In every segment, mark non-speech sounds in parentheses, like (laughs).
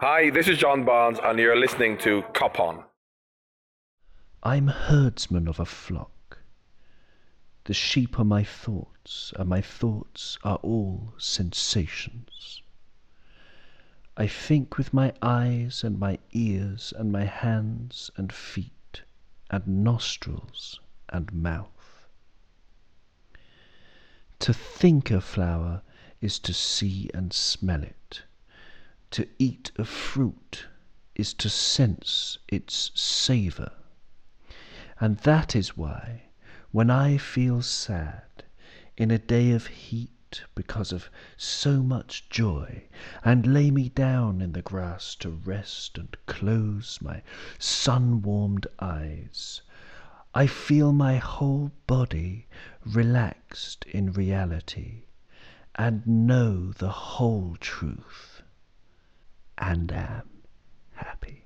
Hi, this is John Barnes, and you're listening to Cop On. I'm herdsman of a flock. The sheep are my thoughts, and my thoughts are all sensations. I think with my eyes and my ears and my hands and feet and nostrils and mouth. To think a flower is to see and smell it. To eat a fruit is to sense its savour. And that is why, when I feel sad, in a day of heat, because of so much joy, and lay me down in the grass to rest and close my sun warmed eyes, I feel my whole body relaxed in reality, and know the whole truth and am happy.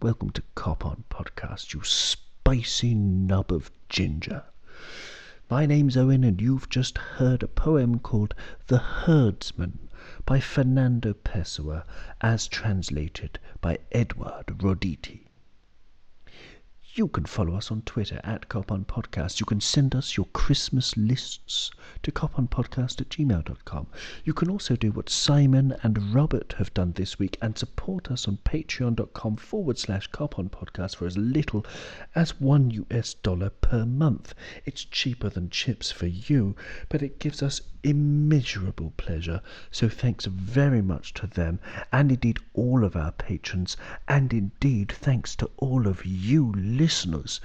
Welcome to Cop On Podcast, you spicy nub of ginger. My name's Owen, and you've just heard a poem called The Herdsman by Fernando Pessoa, as translated by Edward Roditi. You can follow us on Twitter at Copon Podcast. You can send us your Christmas lists to coponpodcast at gmail.com. You can also do what Simon and Robert have done this week and support us on patreon.com forward slash Copon Podcast for as little as one US dollar per month. It's cheaper than chips for you, but it gives us immeasurable pleasure. So thanks very much to them and indeed all of our patrons, and indeed thanks to all of you listeners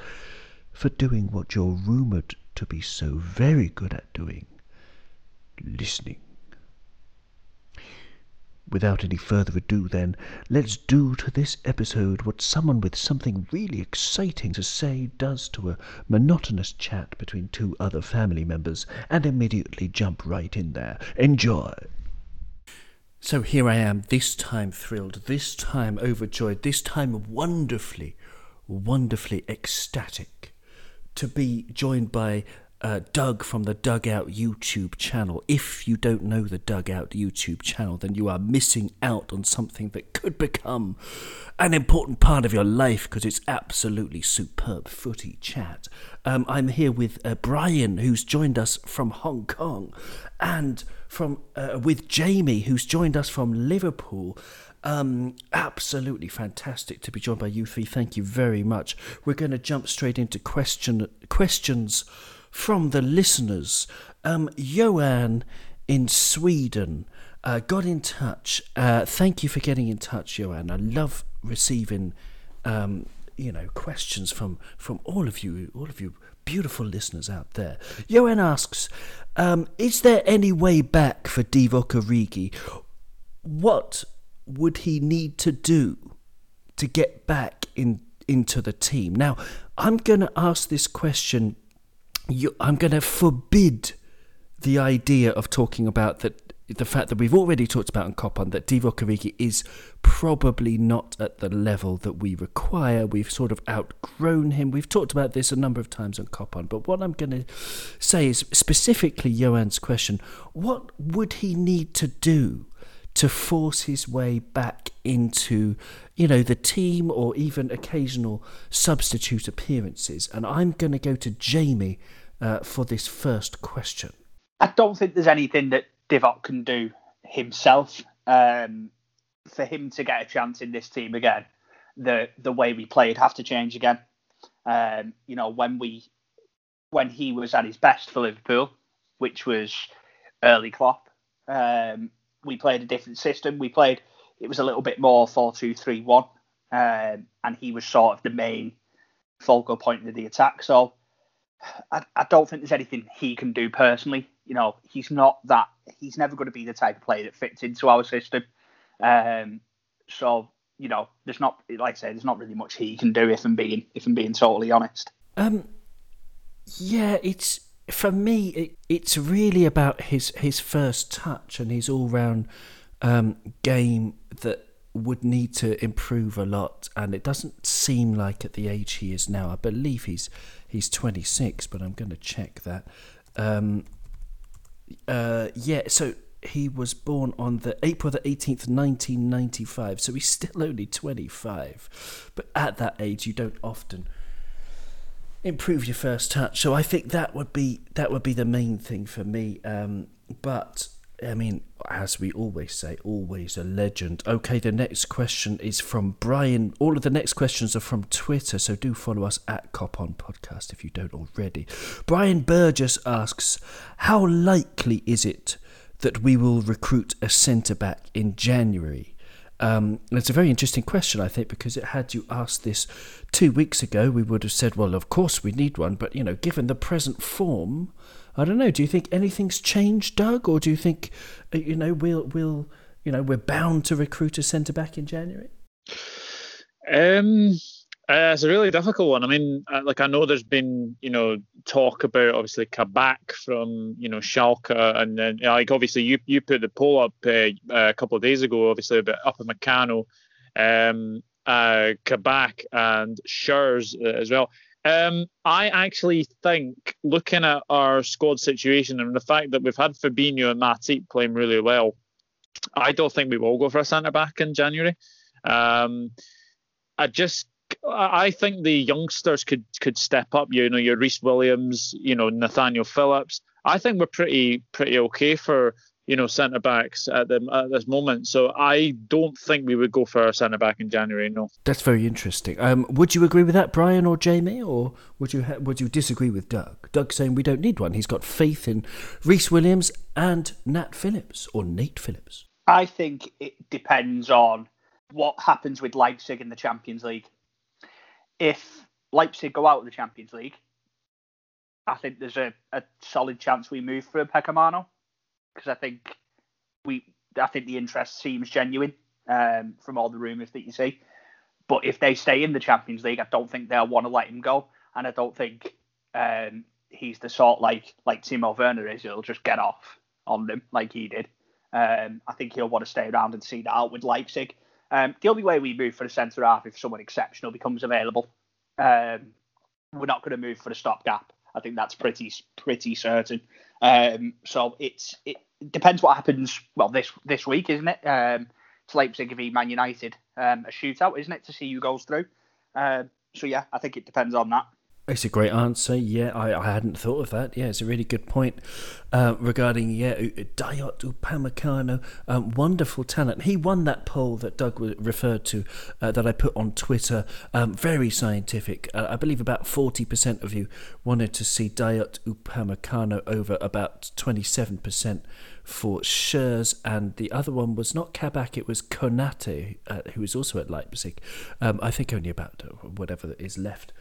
for doing what you're rumoured to be so very good at doing listening. Without any further ado, then, let's do to this episode what someone with something really exciting to say does to a monotonous chat between two other family members, and immediately jump right in there. Enjoy! So here I am, this time thrilled, this time overjoyed, this time wonderfully, wonderfully ecstatic to be joined by uh, Doug from the Dugout YouTube channel. If you don't know the Dugout YouTube channel, then you are missing out on something that could become an important part of your life because it's absolutely superb footy chat. Um, I'm here with uh, Brian, who's joined us from Hong Kong, and from uh, with Jamie, who's joined us from Liverpool. Um, absolutely fantastic to be joined by you three. Thank you very much. We're going to jump straight into question questions from the listeners. Um, Johan in Sweden uh, got in touch. Uh, thank you for getting in touch, Johan. I love receiving, um, you know, questions from from all of you, all of you beautiful listeners out there. Johan asks, um, is there any way back for Divock Origi? What would he need to do to get back in into the team? Now, I'm going to ask this question you, I'm going to forbid the idea of talking about that the fact that we've already talked about in Copon that Divock Origi is probably not at the level that we require. We've sort of outgrown him. We've talked about this a number of times on Copon, but what I'm going to say is specifically Johan's question: What would he need to do to force his way back into, you know, the team or even occasional substitute appearances. And I'm going to go to Jamie uh, for this first question. I don't think there's anything that Divock can do himself um, for him to get a chance in this team again. The the way we played have to change again. Um, you know, when we when he was at his best for Liverpool, which was early Klopp, um, we played a different system. We played it was a little bit more four two three one, um, and he was sort of the main focal point of the attack. So I, I don't think there's anything he can do personally. You know, he's not that. He's never going to be the type of player that fits into our system. Um, so you know, there's not like I say, there's not really much he can do if I'm being if I'm being totally honest. Um, yeah, it's for me, it, it's really about his his first touch and his all round um, game that would need to improve a lot. And it doesn't seem like at the age he is now. I believe he's he's 26, but I'm going to check that. Um, uh, yeah, so he was born on the April the 18th, 1995, so he's still only 25. But at that age, you don't often improve your first touch. So I think that would be that would be the main thing for me. Um, but I mean, as we always say, always a legend. Okay, the next question is from Brian. All of the next questions are from Twitter, so do follow us at Cop On Podcast if you don't already. Brian Burgess asks, How likely is it that we will recruit a centre back in January? Um, it's a very interesting question, I think, because it had you asked this two weeks ago, we would have said, well, of course we need one, but you know, given the present form, I don't know. Do you think anything's changed, Doug, or do you think uh, you know we'll we'll you know we're bound to recruit a centre back in January? Um, uh, it's a really difficult one. I mean, uh, like I know there's been you know talk about obviously Kabak from you know Schalke, and then like obviously you you put the poll up uh, a couple of days ago, obviously about Upamecano, um, uh, Kabak and Schürrle uh, as well. Um, I actually think, looking at our squad situation and the fact that we've had Fabinho and Matip playing really well, I don't think we will go for a centre back in January. Um, I just, I think the youngsters could could step up. You know, your Rhys Williams, you know, Nathaniel Phillips. I think we're pretty pretty okay for you know, centre backs at the at this moment. So I don't think we would go for a centre back in January. No. That's very interesting. Um, would you agree with that, Brian or Jamie, or would you ha- would you disagree with Doug? Doug saying we don't need one. He's got faith in Rhys Williams and Nat Phillips or Nate Phillips. I think it depends on what happens with Leipzig in the Champions League. If Leipzig go out of the Champions League, I think there's a, a solid chance we move for Pecco because I think we I think the interest seems genuine um, from all the rumours that you see. But if they stay in the Champions League, I don't think they'll want to let him go, and I don't think um, he's the sort like like Timo Werner is. He'll just get off on them like he did. Um, I think he'll want to stay around and see that out with Leipzig. Um, the only way we move for the centre half if someone exceptional becomes available. Um, we're not going to move for the stopgap. I think that's pretty pretty certain. Um, so it's it depends what happens. Well, this this week, isn't it? Um, it's Leipzig v Man United, um, a shootout, isn't it, to see who goes through. Uh, so yeah, I think it depends on that. It's a great answer. Yeah, I, I hadn't thought of that. Yeah, it's a really good point uh, regarding yeah Dayot Upamecano. Um, wonderful talent. He won that poll that Doug referred to uh, that I put on Twitter. Um, very scientific. Uh, I believe about forty percent of you wanted to see Dayot Upamecano over about twenty seven percent for Schürrle, and the other one was not Kabak, it was Konate, uh, who was also at Leipzig. Um, I think only about uh, whatever is left.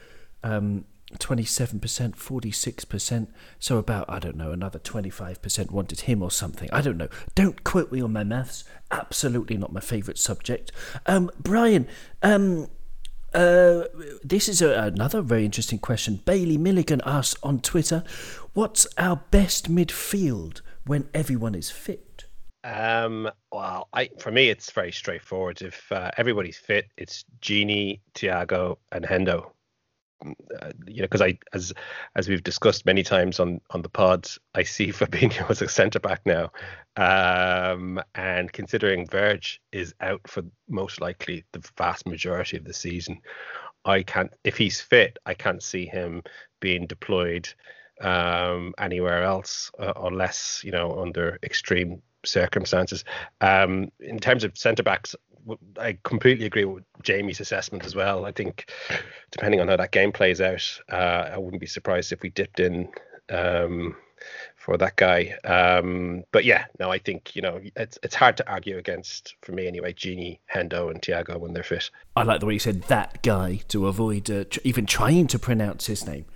Um, 27%, 46%. So about, I don't know, another 25% wanted him or something. I don't know. Don't quote me on my maths. Absolutely not my favourite subject. Um, Brian, um, uh, this is a, another very interesting question. Bailey Milligan asks on Twitter, What's our best midfield when everyone is fit? Um, well, I for me it's very straightforward. If uh, everybody's fit, it's Gini, Thiago, and Hendo uh, you know, because I, as as we've discussed many times on on the pods, I see (laughs) Fabinho as a centre back now, um, and considering Verge is out for most likely the vast majority of the season, I can't. If he's fit, I can't see him being deployed um, anywhere else uh, unless you know under extreme circumstances. Um, in terms of centre backs, I completely agree with Jamie's assessment as well. I think depending on how that game plays out, uh, I wouldn't be surprised if we dipped in um, for that guy. Um, but yeah, no, I think you know it's it's hard to argue against for me anyway. Gini, Hendo, and Thiago when they're fit. I like the way you said that guy to avoid uh, even trying to pronounce his name.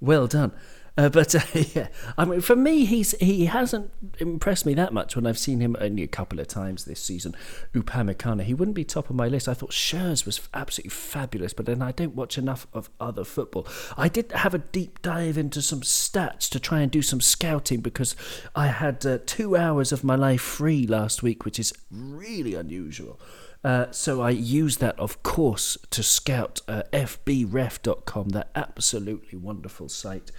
Well done. Uh, but uh, (laughs) yeah, I mean, for me, he's he hasn't impressed me that much when I've seen him only a couple of times this season. Upamecano, he wouldn't be top of my list. I thought Schürrle was absolutely fabulous, but then I don't watch enough of other football. I did have a deep dive into some stats to try and do some scouting because I had uh, two hours of my life free last week, which is really unusual. Uh, so I used that, of course, to scout uh, fbref.com, that absolutely wonderful site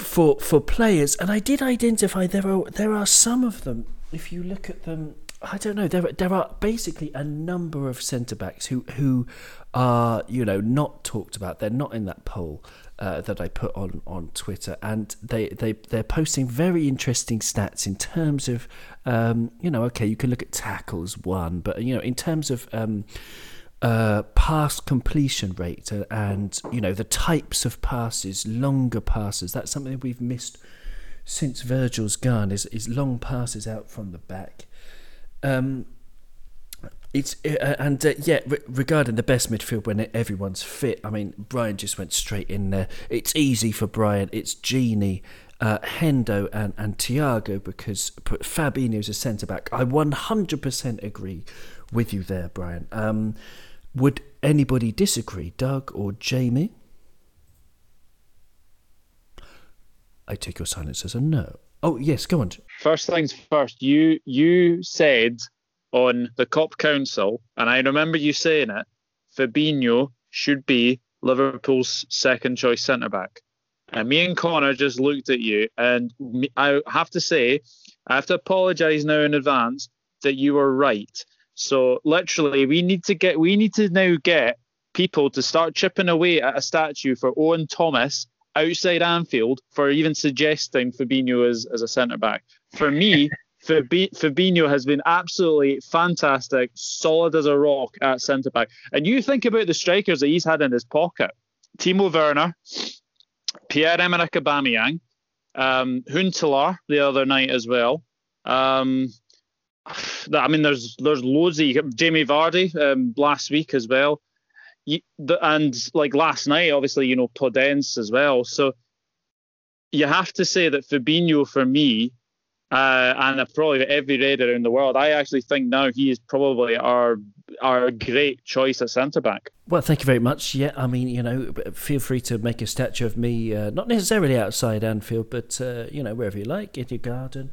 for for players, and I did identify there are there are some of them. If you look at them, I don't know. There there are basically a number of centre backs who who are you know not talked about. They're not in that poll. Uh, that I put on, on Twitter, and they they they're posting very interesting stats in terms of, um, you know, okay, you can look at tackles one, but you know, in terms of um, uh, pass completion rate and you know the types of passes, longer passes. That's something we've missed since Virgil's gone. Is is long passes out from the back. Um, it's uh, and uh, yeah, re- regarding the best midfield when everyone's fit. I mean, Brian just went straight in there. It's easy for Brian. It's Gini, uh, Hendo, and and Thiago because Fabinho's a centre back. I 100% agree with you there, Brian. Um, would anybody disagree, Doug or Jamie? I take your silence as a no. Oh yes, go on. First things first. You you said on the Cop Council, and I remember you saying it. Fabinho should be Liverpool's second choice centre back. And me and Connor just looked at you, and I have to say, I have to apologise now in advance that you were right. So literally, we need to get we need to now get people to start chipping away at a statue for Owen Thomas outside Anfield for even suggesting Fabinho as, as a centre back. For me, (laughs) Fabinho has been absolutely fantastic, solid as a rock at centre back. And you think about the strikers that he's had in his pocket: Timo Werner, Pierre Emerick Aubameyang, um, Huntelaar the other night as well. Um, I mean, there's there's loads of Jamie Vardy um, last week as well, and like last night, obviously you know Podence as well. So you have to say that Fabinho for me, uh, and probably every Raider in the world, I actually think now he is probably our our great choice at centre back. Well, thank you very much. Yeah, I mean, you know, feel free to make a statue of me, uh, not necessarily outside Anfield, but uh, you know, wherever you like, in your garden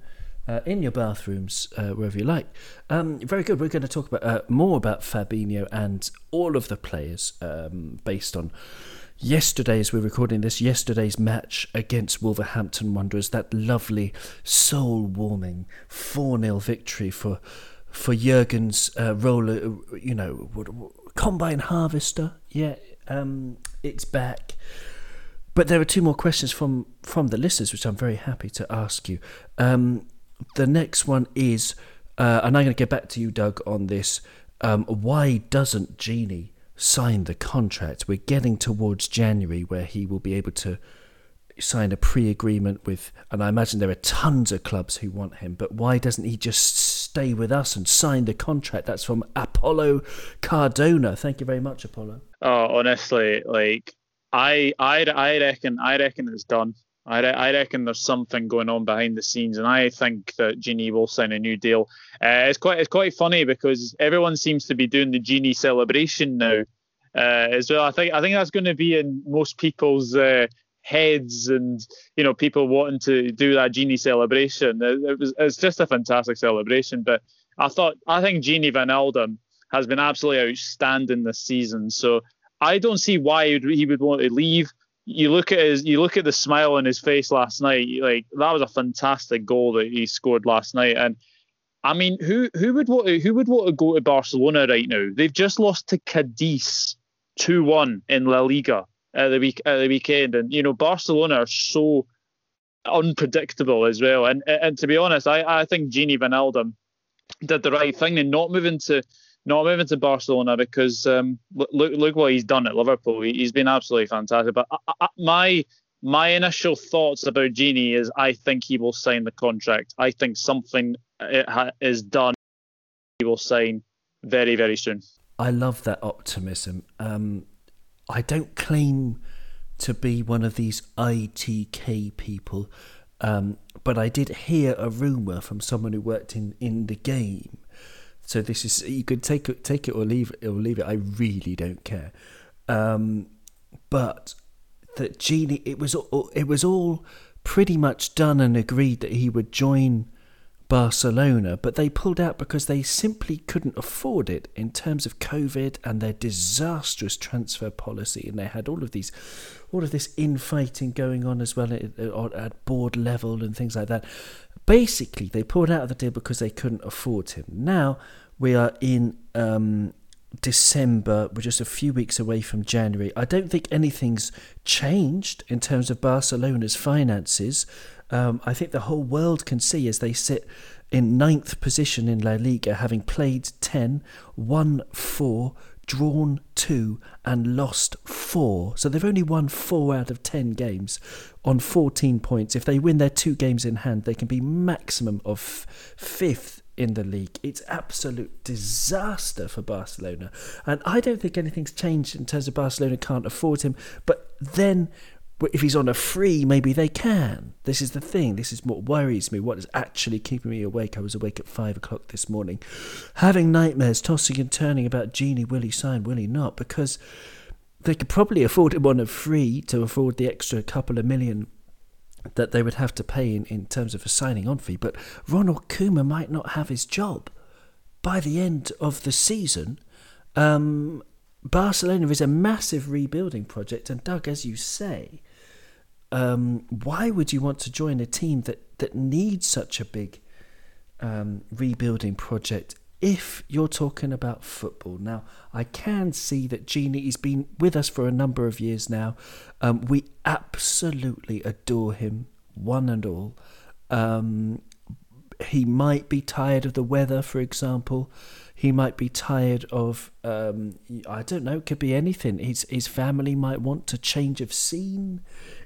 uh, in your bathrooms, uh, wherever you like. Um, very good. We're going to talk about uh, more about Fabinho and all of the players um, based on yesterday's. We're recording this yesterday's match against Wolverhampton Wanderers. That lovely, soul-warming four 0 victory for for Jurgen's uh, roller. You know, combine harvester. Yeah, um, it's back. But there are two more questions from from the listeners, which I'm very happy to ask you. Um, the next one is, uh, and I'm going to get back to you, Doug, on this. Um, why doesn't Gini sign the contract? We're getting towards January where he will be able to sign a pre-agreement with, and I imagine there are tons of clubs who want him. But why doesn't he just stay with us and sign the contract? That's from Apollo Cardona. Thank you very much, Apollo. Oh, honestly, like I, I, I reckon, I reckon it's done. I, re- I reckon there's something going on behind the scenes, and I think that Gini will sign a new deal. Uh, it's quite it's quite funny because everyone seems to be doing the Gini celebration now uh, as well. I think I think that's going to be in most people's uh, heads, and you know people wanting to do that Gini celebration. It, it was it's just a fantastic celebration. But I thought I think Gini Wijnaldum has been absolutely outstanding this season. So I don't see why he would want to leave you look at his, you look at the smile on his face last night. Like that was a fantastic goal that he scored last night. And I mean, who who would want to, who would want to go to Barcelona right now? They've just lost to Cadiz two one in La Liga at the week at the weekend, and you know Barcelona are so unpredictable as well. And and to be honest, I I think Gini Wijnaldum did the right thing in not moving to not moving to Barcelona because um, look look what he's done at Liverpool. He's been absolutely fantastic. But I, I, my my initial thoughts about Gini is I think he will sign the contract. I think something uh, is done. He will sign very very soon. I love that optimism. Um, I don't claim to be one of these ITK people, um, but I did hear a rumor from someone who worked in, in the game so this is you could take it, take it or leave it or leave it. I really don't care. Um, but that Gini, it was it was all pretty much done and agreed that he would join Barcelona, but they pulled out because they simply couldn't afford it in terms of COVID and their disastrous transfer policy, and they had all of these, all of this infighting going on as well at, at board level and things like that. Basically, they pulled out of the deal because they couldn't afford him. Now we are in um, December. We're just a few weeks away from January. I don't think anything's changed in terms of Barcelona's finances. Um, I think the whole world can see as they sit in ninth position in La Liga, having played 10, won 4, drawn 2, and lost 4. So they've only won 4 out of 10 games on 14 points. If they win their two games in hand, they can be maximum of fifth in the league. It's absolute disaster for Barcelona. And I don't think anything's changed in terms of Barcelona can't afford him. But then if he's on a free, maybe they can. This is the thing. This is what worries me. What is actually keeping me awake? I was awake at five o'clock this morning, having nightmares, tossing and turning about Gini. Will he sign? Will he not? Because they could probably afford him on a free to afford the extra couple of million that they would have to pay in, in terms of a signing on fee. But Ronald Koeman might not have his job by the end of the season. Um, Barcelona is a massive rebuilding project, and Doug, as you say, um, why would you want to join a team that, that needs such a big um, rebuilding project if you're talking about football? Now, I can see that Gini has been with us for a number of years now. Um, we absolutely adore him, one and all. Um, he might be tired of the weather, for example. He might be tired of, um, I don't know, it could be anything. His, his family might want to change of scene.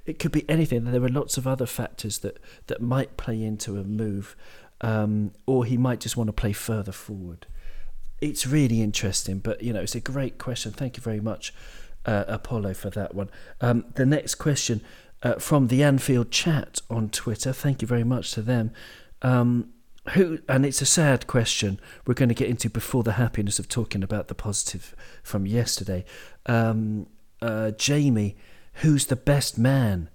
It could be anything. There are lots of other factors that, that might play into a move, um, or he might just want to play further forward. It's really interesting, but you know, it's a great question. Thank you very much, uh, Apollo, for that one. Um, the next question uh, from the Anfield chat on Twitter. Thank you very much to them. Um, who and it's a sad question we're going to get into before the happiness of talking about the positive from yesterday um, uh, jamie who's the best man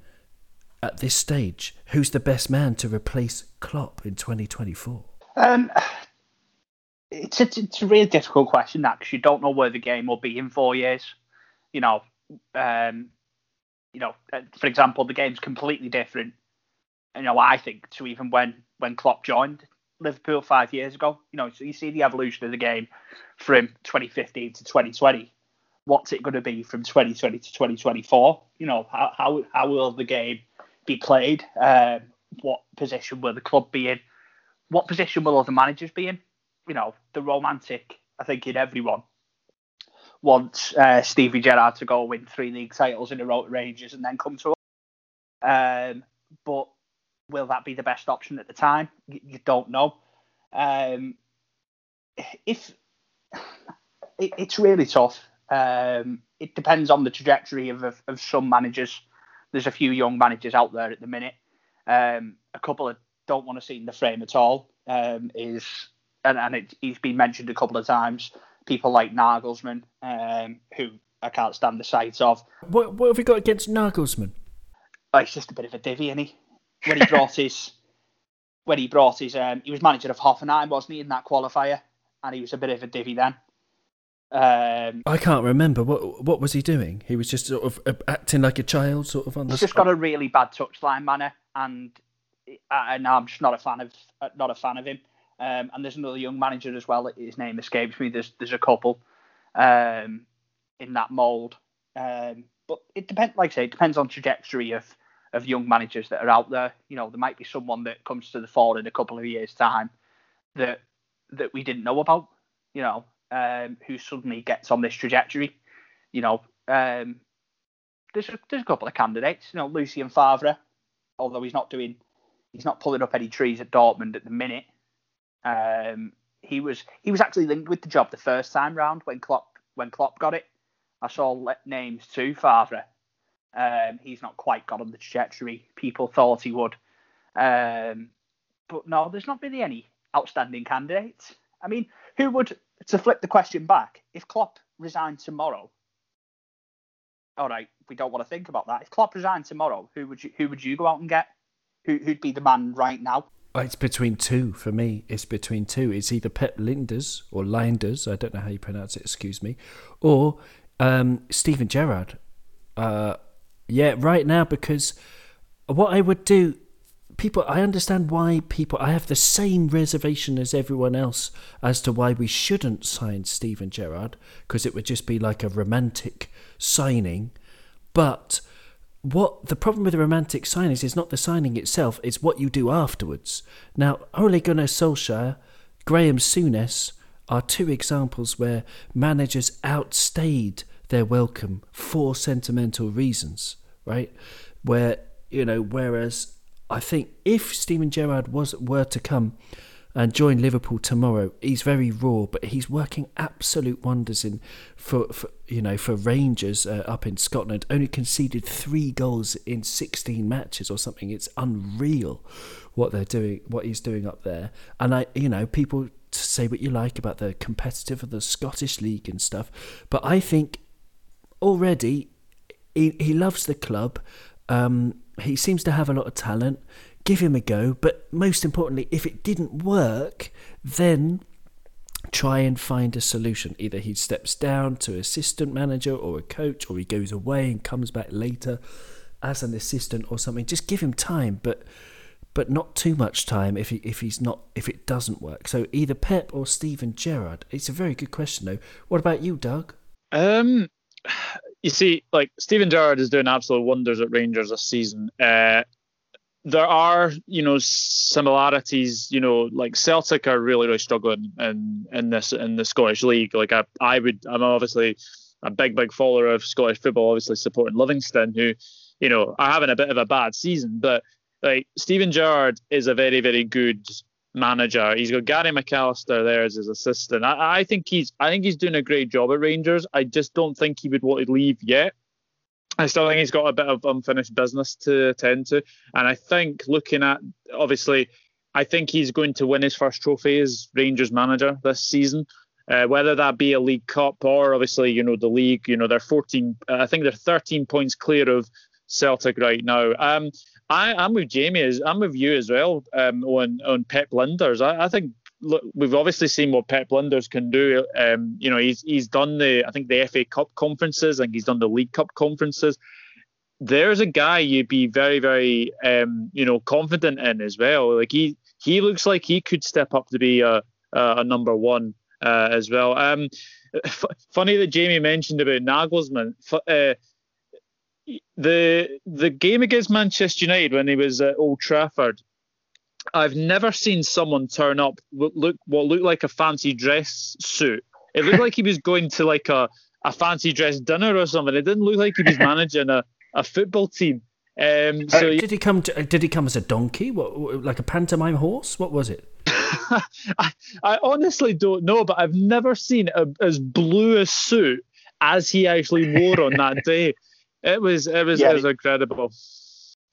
at this stage who's the best man to replace klopp in 2024 um, it's, a, it's a really difficult question that because you don't know where the game will be in four years you know um, you know uh, for example the game's completely different you know i think to even when when Klopp joined Liverpool five years ago. You know, so you see the evolution of the game from 2015 to 2020. What's it going to be from 2020 to 2024? You know, how how, how will the game be played? Um, what position will the club be in? What position will other managers be in? You know, the romantic, I think, in everyone wants uh, Stevie Gerrard to go win three league titles in a row at Rangers and then come to us. Um, but will that be the best option at the time? You, you don't know. Um, if (sighs) it, it's really tough. Um, it depends on the trajectory of, of, of, some managers. There's a few young managers out there at the minute. Um, a couple of don't want to see in the frame at all. Um, is and, and it, he's been mentioned a couple of times. People like Nagelsmann, um, who I can't stand the sight of. What, what have we got against Nagelsmann? Oh, he's just a bit of a divvy, isn't he? when he brought his when he brought his um, he was manager of Hoffenheim, wasn't he, in that qualifier? And he was a bit of a divvy then. Um, I can't remember what what was he doing. He was just sort of uh, acting like a child, sort of on the. He's just got a really bad touchline manner, and uh, and I'm just not a fan of uh, not a fan of him. Um, and there's another young manager as well. His name escapes me. There's there's a couple um, in that mould. Um, but it depends. Like I say, it depends on trajectory of of young managers that are out there. You know, there might be someone that comes to the fore in a couple of years' time that that we didn't know about. You know, um, who suddenly gets on this trajectory. You know, um, there's a, there's a couple of candidates. You know, Lucien Favre, although he's not doing, he's not pulling up any trees at Dortmund at the minute. Um, he was he was actually linked with the job the first time round when Klopp when Klopp got it. I saw names too, Favre, um, he's not quite got on the trajectory people thought he would. Um, but no, there's not really any outstanding candidates. I mean, who would, to flip the question back, if Klopp resigned tomorrow? All right, we don't want to think about that. If Klopp resigned tomorrow, who would you who would you go out and get? Who, who'd be the man right now? It's between two for me. It's between two. It's either Pep Lijnders or Lijnders. I don't know how you pronounce it. Excuse me, or um, Steven Gerrard. Uh, yeah, right now because what I would do, people. I understand why people. I have the same reservation as everyone else as to why we shouldn't sign Steven Gerrard because it would just be like a romantic signing, but what the problem with the romantic signings is not the signing itself, it's what you do afterwards. Now, Ole Gunnar Solskjaer, Graham Souness are two examples where managers outstayed their welcome for sentimental reasons, right? Where, you know, whereas I think if Steven Gerrard was were to come and join Liverpool tomorrow. He's very raw, but he's working absolute wonders in for, for you know for Rangers uh, up in Scotland. Only conceded three goals in 16 matches or something. It's unreal what they're doing, what he's doing up there. And I, you know, people say what you like about the competitive of the Scottish League and stuff, but I think already he he loves the club. Um, he seems to have a lot of talent give him a go. But most importantly, if it didn't work, then try and find a solution. Either he steps down to assistant manager or a coach, or he goes away and comes back later as an assistant or something. Just give him time, but but not too much time if he if he's not if it doesn't work. So either Pep or Steven Gerrard. It's a very good question though. What about you, Doug? Um, you see, like Steven Gerrard is doing absolute wonders at Rangers this season. Uh, there are, you know, similarities. You know, like Celtic are really, really struggling in in this in the Scottish league. Like I, I would, I'm obviously a big, big follower of Scottish football. Obviously supporting Livingston, who, you know, are having a bit of a bad season. But like Steven Gerrard is a very, very good manager. He's got Gary McAllister there as his assistant. I, I think he's, I think he's doing a great job at Rangers. I just don't think he would want to leave yet. I still think he's got a bit of unfinished business to attend to. And I think looking at obviously, I think he's going to win his first trophy as Rangers manager this season. Uh, whether that be a League Cup or obviously, you know, the league, you know, they're 14, uh, I think they're 13 points clear of Celtic right now. Um, I, am with Jamie, as I'm with you as well um, on on Pep Lijnders. I, I think look, we've obviously seen what Pep Lijnders can do. Um, you know, he's he's done the I think the FA Cup conferences and he's done the League Cup conferences. There's a guy you'd be very very um, you know confident in as well. Like he he looks like he could step up to be a a, a number one uh, as well. Um, f- (laughs) funny that Jamie mentioned about Nagelsmann. F- uh, the the game against Manchester United when he was at Old Trafford, I've never seen someone turn up look what looked like a fancy dress suit. It looked like he was going to like a, a fancy dress dinner or something. It didn't look like he was managing a, a football team. Um, so uh, did he come? To, did he come as a donkey? What, like a pantomime horse? What was it? (laughs) I, I honestly don't know, but I've never seen a, as blue a suit as he actually wore on that day. (laughs) It was it was yeah, it was incredible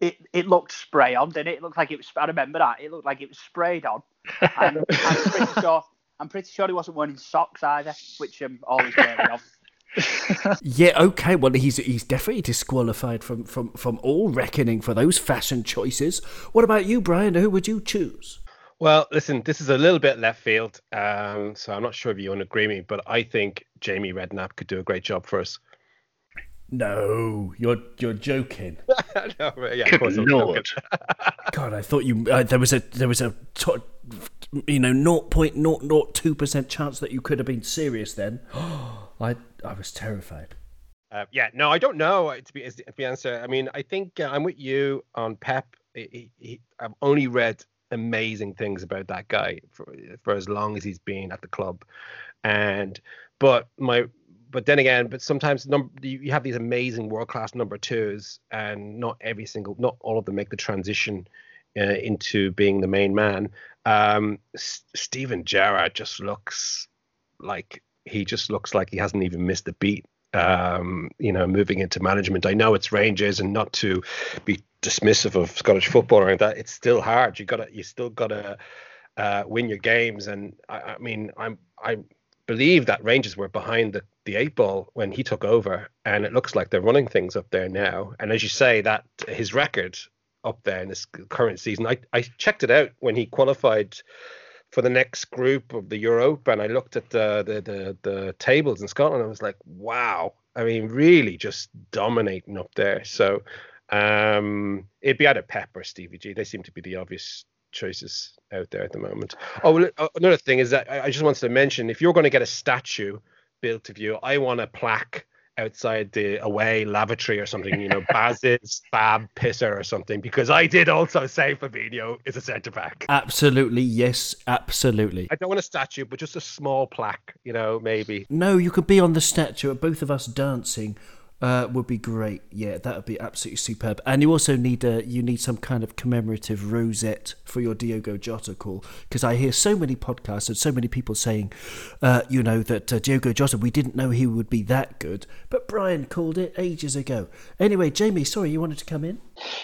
it, it looked spray on, didn't it? It looked like it was. I remember that. It looked like it was sprayed on. (laughs) And I'm pretty sure. I'm pretty sure he wasn't wearing socks either, which I'm always wary of. (laughs) yeah, okay. Well, he's he's definitely disqualified from, from, from all reckoning for those fashion choices. What about you, Brian? Who would you choose? Well, listen, this is a little bit left field, um, so I'm not sure if you want to agree with me, but I think Jamie Redknapp could do a great job for us. No, you're you're joking. (laughs) no, yeah, of course I'm. (laughs) God, I thought you uh, there was a there was a you know 0.002 percent chance that you could have been serious. Then, (gasps) I I was terrified. Uh, yeah, no, I don't know. To be to be answer, I mean, I think uh, I'm with you on Pep. He, he, I've only read amazing things about that guy for for as long as he's been at the club, and but my but then again, but sometimes num- you have these amazing world class number twos, and not every single, not all of them make the transition uh, into being the main man. Um, S- Steven Gerrard just looks like he just looks like he hasn't even missed a beat. Um, you know, moving into management. I know it's Rangers, and not to be dismissive of Scottish football or that, it's still hard. You gotta, you still gotta uh, win your games. And I, I mean, I'm, I'm believe that Rangers were behind the, the eight ball when he took over, and it looks like they're running things up there now. And as you say, that his record up there in this current season. I, I checked it out when he qualified for the next group of the Europe, and I looked at the the the, the tables in Scotland. I was like, wow. I mean, really just dominating up there. So um, it'd be either Pep or Stevie G. They seem to be the obvious choices out there at the moment. Oh, uh, another thing is that I just wanted to mention if you're going to get a statue built of you, I want a plaque outside the away lavatory or something, you know, (laughs) Baz's fab pisser or something, because I did also say Fabinho is a centre back. Absolutely, yes, absolutely. I don't want a statue, but just a small plaque, you know, maybe. No, you could be on the statue of both of us dancing uh, would be great. Yeah, that would be absolutely superb. And you also need a you need some kind of commemorative rosette for your Diogo Jota call because I hear so many podcasts and so many people saying, uh, you know, that uh, Diogo Jota we didn't know he would be that good, but Brian called it ages ago. Anyway, Jamie, sorry, you wanted to come in?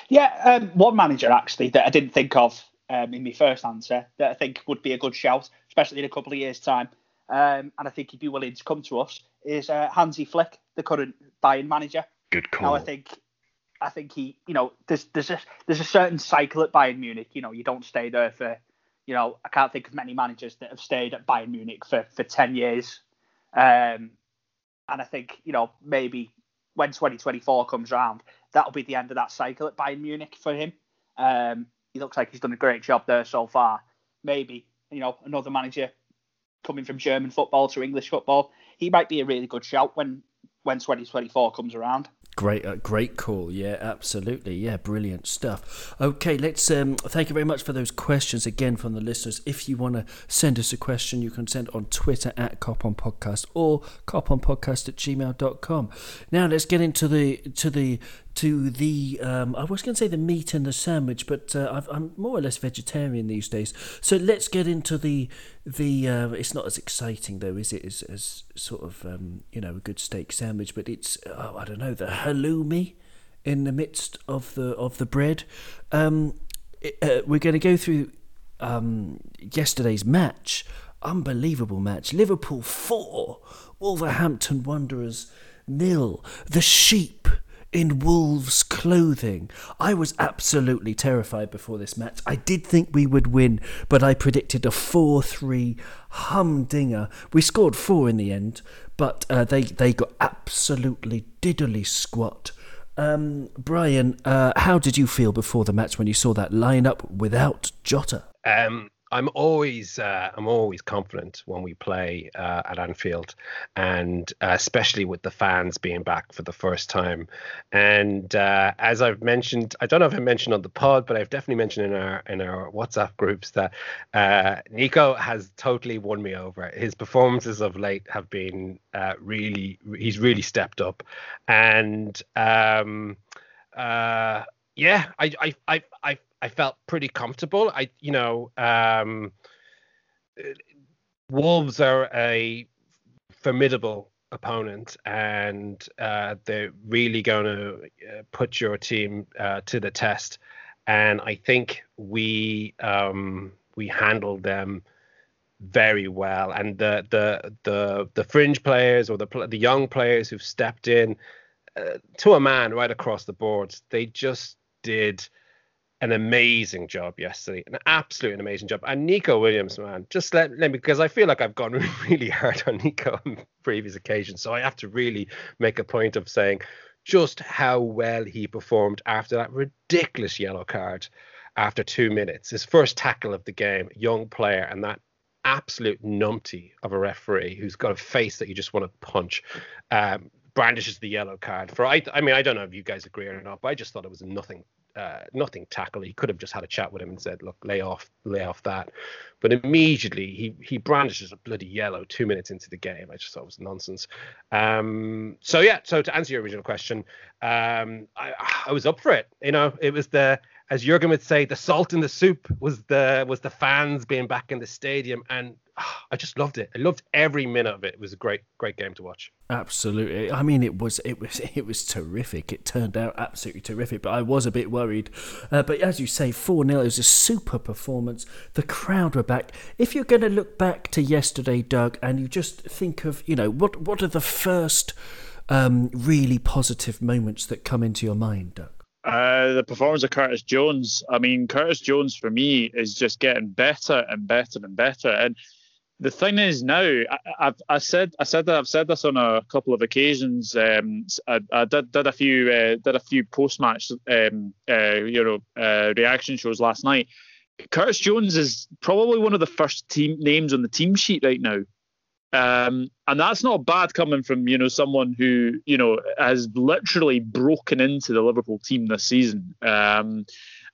Yeah, um, one manager actually that I didn't think of um, in my first answer that I think would be a good shout, especially in a couple of years' time. Um, and I think he'd be willing to come to us is uh, Hansi Flick, the current Bayern manager. Good call. Now I think, I think he, you know, there's there's a there's a certain cycle at Bayern Munich. You know, you don't stay there for, you know, I can't think of many managers that have stayed at Bayern Munich for for ten years. Um, and I think you know maybe when 2024 comes around, that'll be the end of that cycle at Bayern Munich for him. Um, he looks like he's done a great job there so far. Maybe you know another manager coming from German football to English football, he might be a really good shout when when 2024 comes around. Great, uh, great call. Yeah, absolutely. Yeah, brilliant stuff. Okay, let's um, thank you very much for those questions again from the listeners. If you want to send us a question, you can send on Twitter at Cop on Podcast or coponpodcast at gmail.com. Now let's get into the to the to the um, I was going to say the meat and the sandwich, but uh, i am more or less vegetarian these days. So let's get into the the. Uh, it's not as exciting though, is it? As, as sort of um, you know a good steak sandwich, but it's oh, I don't know the halloumi in the midst of the of the bread. Um, it, uh, we're going to go through um, yesterday's match. Unbelievable match. Liverpool four, Wolverhampton Wanderers nil. The sheep in wolves' clothing. I was absolutely terrified before this match. I did think we would win, but I predicted a 4 3 humdinger. We scored four in the end, but uh, they, they got absolutely diddly squat. Um, Brian, uh, how did you feel before the match when you saw that lineup without Jota? Um, I'm always uh, I'm always confident when we play uh, at Anfield, and uh, especially with the fans being back for the first time. And uh, as I've mentioned, I don't know if I mentioned on the pod, but I've definitely mentioned in our in our WhatsApp groups that uh, Neco has totally won me over. His performances of late have been uh, really he's really stepped up, and um, yeah, I I I I I felt pretty comfortable. I, you know, um, Wolves are a formidable opponent, and uh, they're really going to uh, put your team uh, to the test. And I think we um, we handled them very well. And the the the the fringe players or the the young players who've stepped in uh, to a man right across the board, they just did an amazing job yesterday, an absolute amazing job. And Neco Williams, man, just let, let me because I feel like I've gone (laughs) really hard on Neco on previous occasions, so I have to really make a point of saying just how well he performed after that ridiculous yellow card after two minutes. His first tackle of the game, young player, and that absolute numpty of a referee who's got a face that you just want to punch. Um, brandishes the yellow card for I I mean I don't know if you guys agree or not, but I just thought it was nothing uh, nothing tackle. He could have just had a chat with him and said, "Look, lay off, lay off that." But immediately he he brandishes a bloody yellow two minutes into the game. I just thought it was nonsense. Um, so yeah, so to answer your original question, um, I I was up for it. You know, it was the as Jurgen would say, the salt in the soup was the was the fans being back in the stadium, and I just loved it. I loved every minute of it. It was a great great game to watch. Absolutely. I mean, it was it was it was terrific. It turned out absolutely terrific. But I was a bit worried. Uh, but as you say, four 0 It was a super performance. The crowd were back. If you're going to look back to yesterday, Doug, and you just think of you know what what are the first um, really positive moments that come into your mind, Doug? Uh, the performance of Curtis Jones. I mean, Curtis Jones for me is just getting better and better and better. And the thing is now, I, have I said I said that I've said this on a couple of occasions. Um, I, I, did did a few uh, did a few post match um, uh, you know uh, reaction shows last night. Curtis Jones is probably one of the first team names on the team sheet right now. Um, and that's not bad coming from you know someone who you know has literally broken into the Liverpool team this season. Um,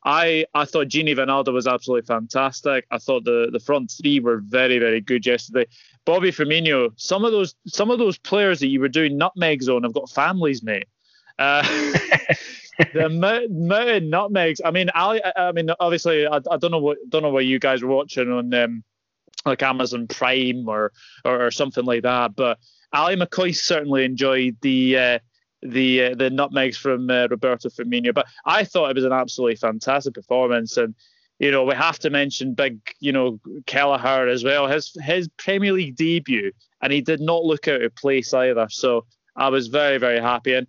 I I thought Gini Wijnaldum was absolutely fantastic. I thought the the front three were very very good yesterday. Bobby Firmino, some of those some of those players that you were doing nutmegs on have got families, mate. Uh, (laughs) the of nutmegs. I mean, I, I mean, obviously, I, I don't know what don't know what you guys were watching on um, like Amazon Prime or, or, or something like that. But Ally McCoist certainly enjoyed the uh, the uh, the nutmegs from uh, Roberto Firmino. But I thought it was an absolutely fantastic performance, and you know we have to mention big you know Kelleher as well. His his Premier League debut, and he did not look out of place either. So I was very very happy. And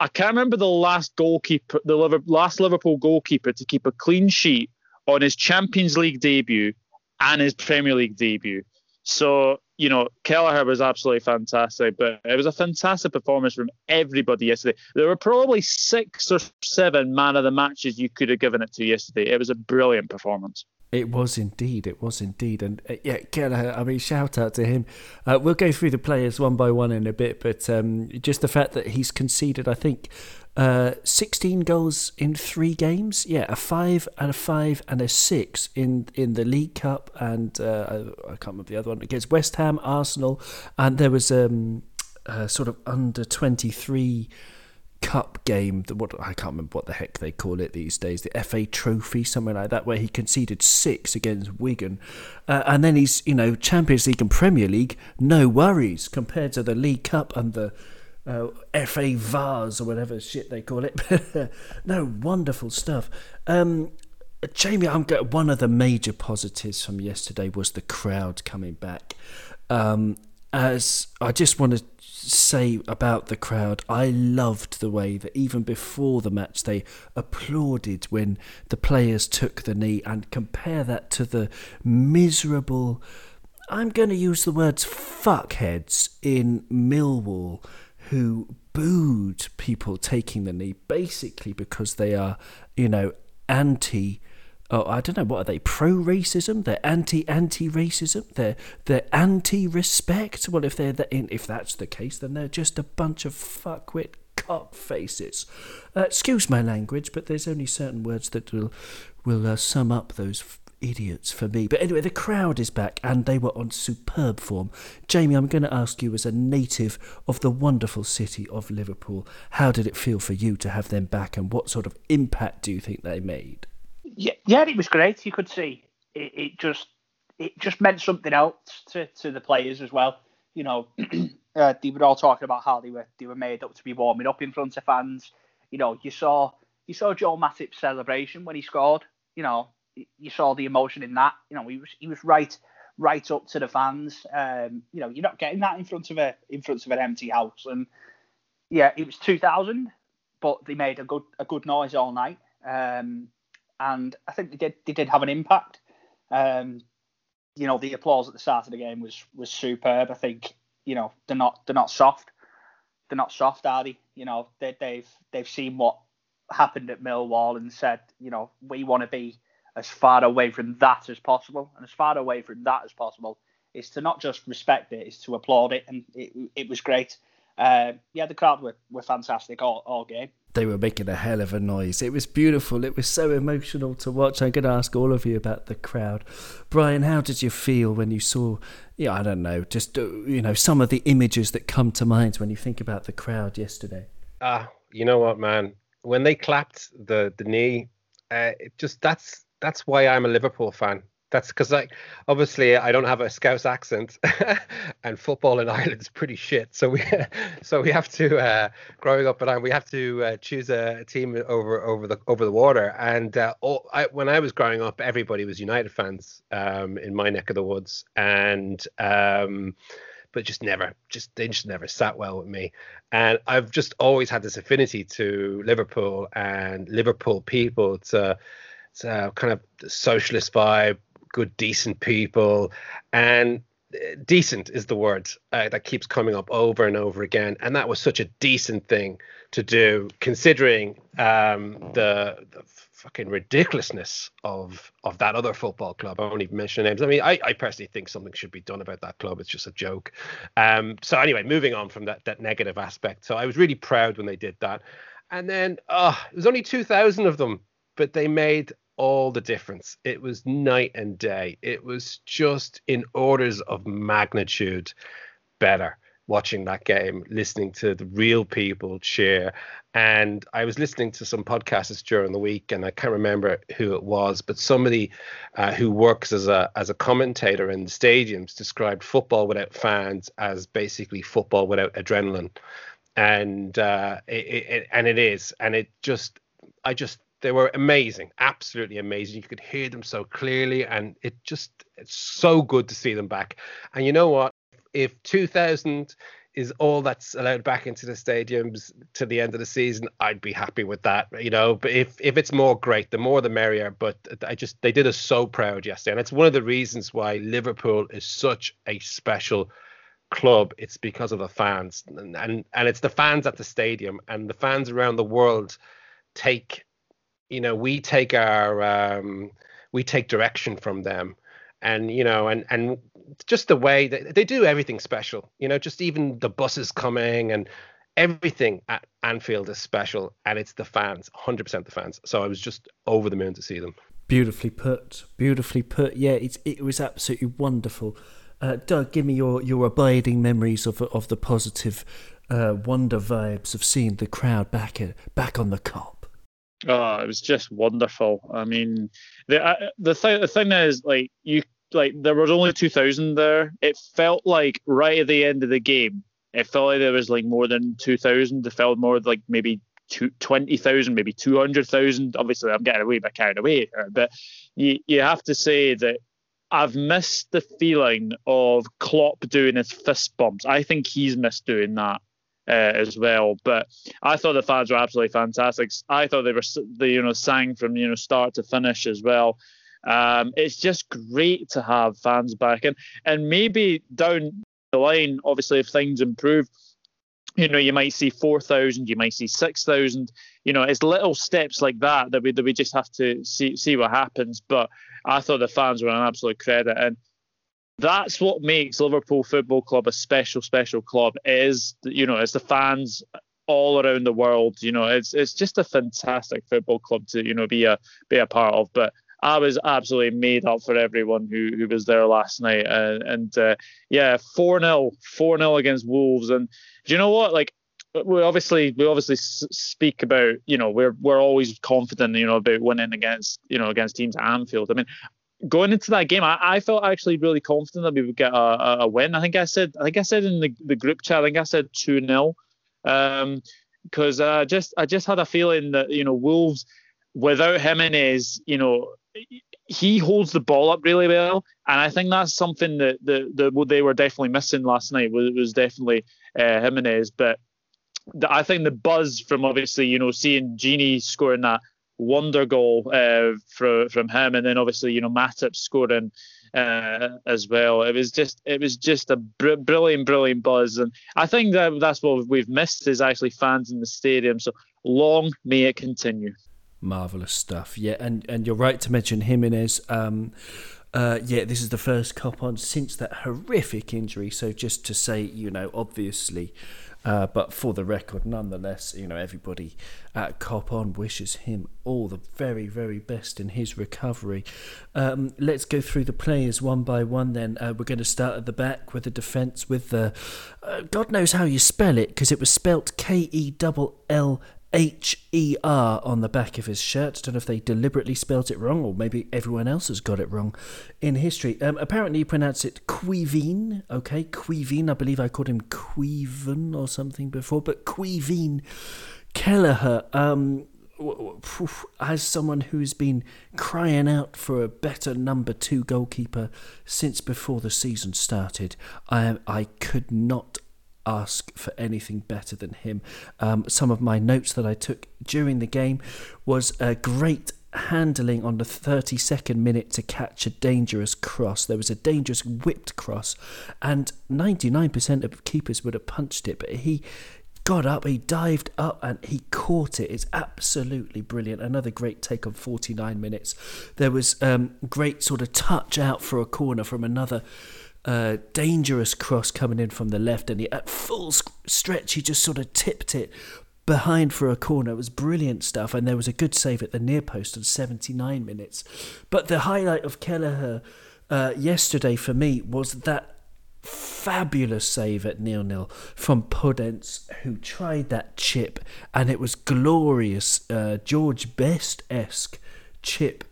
I can't remember the last goalkeeper, the last Liverpool goalkeeper to keep a clean sheet on his Champions League debut and his Premier League debut. So, you know, Kelleher was absolutely fantastic, but it was a fantastic performance from everybody yesterday. There were probably six or seven man of the matches you could have given it to yesterday. It was a brilliant performance. It was indeed. It was indeed. And uh, yeah, Kelleher, I mean, shout out to him. Uh, we'll go through the players one by one in a bit, but um, just the fact that he's conceded, I think, uh, 16 goals in three games. Yeah, a five and a five and a six in, in the League Cup. And uh, I can't remember the other one against West Ham, Arsenal. And there was um, a sort of under 23 Cup game, the, what I can't remember what the heck they call it these days, the FA Trophy, something like that, where he conceded six against Wigan, uh, and then he's you know Champions League and Premier League, no worries compared to the League Cup and the uh, FA or whatever shit they call it. (laughs) no, wonderful stuff. Um, Jamie, I'm one of the major positives from yesterday was the crowd coming back. Um, as I just want to say about the crowd, I loved the way that even before the match they applauded when the players took the knee, and compare that to the miserable. I'm going to use the words fuckheads in Millwall who booed people taking the knee basically because they are, you know, anti oh, I don't know, what are they? Pro racism? They're anti anti racism? They're they're anti respect? Well, if they're the, if that's the case, then they're just a bunch of fuckwit cock faces. Uh, excuse my language, but there's only certain words that will will uh, sum up those idiots for me. But anyway, the crowd is back and they were on superb form. Jamie, I'm going to ask you, as a native of the wonderful city of Liverpool, how did it feel for you to have them back and what sort of impact do you think they made? Yeah, yeah, it was great. You could see it, it just it just meant something else to, to the players as well. You know, (clears throat) uh, they were all talking about how they were they were made up to be warming up in front of fans. You know, you saw you saw Joe Matip's celebration when he scored. You know, you saw the emotion in that. You know, he was he was right right up to the fans. Um, you know, you're not getting that in front of a in front of an empty house. And yeah, it was 2000, but they made a good a good noise all night. Um, and I think they did they did have an impact. Um, you know, the applause at the start of the game was was superb. I think you know they're not they're not soft. They're not soft, are they? You know, they, they've they've seen what happened at Millwall and said, you know, we want to be as far away from that as possible, and as far away from that as possible is to not just respect it, is to applaud it, and it, it was great. Uh, yeah, the crowd were, were fantastic all, all game they were making a hell of a noise. It was beautiful. It was so emotional to watch. I'm going to ask all of you about the crowd. Brian, how did you feel when you saw, yeah, I don't know, just, uh, you know, some of the images that come to mind when you think about the crowd yesterday? Ah, uh, you know what, man? When they clapped the, the knee, uh, it just that's that's why I'm a Liverpool fan that's because like obviously I don't have a Scouse accent, (laughs) and football in (laughs) Ireland is pretty shit. So we (laughs) so we have to uh, growing up Ireland we have to uh, choose a, team over over the over the water. And uh, all, I, when I was growing up, everybody was United fans um, in my neck of the woods, and um, but just never, just they just never sat well with me. And I've just always had this affinity to Liverpool and Liverpool people. A, it's kind of socialist vibe, good, decent people, and decent is the word uh, that keeps coming up over and over again and that was such a decent thing to do considering um, the, the fucking ridiculousness of of that other football club. I won't even mention names. I mean, I, I personally think something should be done about that club. It's just a joke. Um, so anyway, moving on from that that negative aspect. So I was really proud when they did that. And then, oh, there's only two thousand of them, but they made all the difference. It was night and day. It was just in orders of magnitude better watching that game, listening to the real people cheer. And I was listening to some podcasts during the week, and I can't remember who it was, but somebody uh, who works as a as a commentator in the stadiums described football without fans as basically football without adrenaline, and uh, it, it, and it is, and it just I just they were amazing, absolutely amazing. You could hear them so clearly, and it just it's so good to see them back. And you know what? If 2000 is all that's allowed back into the stadiums to the end of the season, I'd be happy with that. You know, but if if it's more, great. The more, the merrier. But I just they did us so proud yesterday, and it's one of the reasons why Liverpool is such a special club. It's because of the fans, and and, and it's the fans at the stadium, and the fans around the world take you know we take our um, we take direction from them. And you know and and just the way that they do everything special you know just even the buses coming and everything at Anfield is special and it's the fans 100% the fans. So I was just over the moon to see them. Beautifully put beautifully put. Yeah it's it was absolutely wonderful. Uh, Doug give me your your abiding memories of of the positive uh, wonder vibes of seeing the crowd back at, back on the Kop Oh, it was just wonderful. I mean, the uh, the thing the thing is like you like there was only two thousand there. It felt like right at the end of the game, it felt like there was like more than two thousand. It felt more like maybe two, 20,000, maybe 200,000. Obviously, I'm getting away by carried away here, but you, you have to say that I've missed the feeling of Klopp doing his fist bumps. I think he's missed doing that uh, as well. But I thought the fans were absolutely fantastic. I thought they were they you know sang from you know start to finish as well. Um, it's just great to have fans back and and maybe down the line, obviously if things improve. You know, you might see four thousand, you might see six thousand. You know, it's little steps like that that we that we just have to see see what happens. But I thought the fans were an absolute credit, and that's what makes Liverpool Football Club a special, special club. Is you know, it's the fans all around the world. You know, it's it's just a fantastic football club to you know be a be a part of. But I was absolutely made up for everyone who who was there last night. And uh, yeah, four 0 four 0 against Wolves. And do you know what? Like we obviously we obviously speak about you know we're we're always confident you know about winning against you know against teams at Anfield. I mean going into that game, I, I, felt actually really confident that we would get a, a, win. I think I said, I think I said in the, the group chat, I think I said two 0 um, because I just I just had a feeling that you know Wolves without Jimenez, you know, he holds the ball up really well, and I think that's something that the the they were definitely missing last night. Was was definitely uh, Jimenez, but. I think the buzz from obviously, you know, seeing Gini scoring that wonder goal uh, from from him, and then obviously you know Matip scoring uh, as well. It was just it was just a br- brilliant, brilliant buzz, and I think that that's what we've missed is actually fans in the stadium. So long may it continue. Marvelous stuff, yeah, and and you're right to mention Jimenez. Um, uh, yeah, this is the first Kop On since that horrific injury. So just to say, you know, obviously, uh, but for the record, nonetheless, you know, everybody at Kop On wishes him all the very, very best in his recovery. Um, let's go through the players one by one then. Uh, we're going to start at the back with the defence with the. Uh, God knows how you spell it because it was spelt K E L L H E R on the back of his shirt. Don't know if they deliberately spelt it wrong or maybe everyone else has got it wrong in history. Um, apparently, he pronounced it Quivine. Okay, Quivine. I believe I called him Queven or something before, but Quivine Kelleher. Um, as someone who's been crying out for a better number two goalkeeper since before the season started, I I could not ask for anything better than him. Um, some of my notes that I took during the game was a great handling on the 32nd minute to catch a dangerous cross. There was a dangerous whipped cross, and 99% of keepers would have punched it, but he got up, he dived up, and he caught it. It's absolutely brilliant. Another great take on 49 minutes. There was um, great sort of touch out for a corner from another. Uh, dangerous cross coming in from the left, and he, at full stretch, he just sort of tipped it behind for a corner. It was brilliant stuff, and there was a good save at the near post on 79 minutes. But the highlight of Kelleher uh, yesterday for me was that fabulous save at nil nil from Podence, who tried that chip, and it was glorious, uh, George Best esque chip.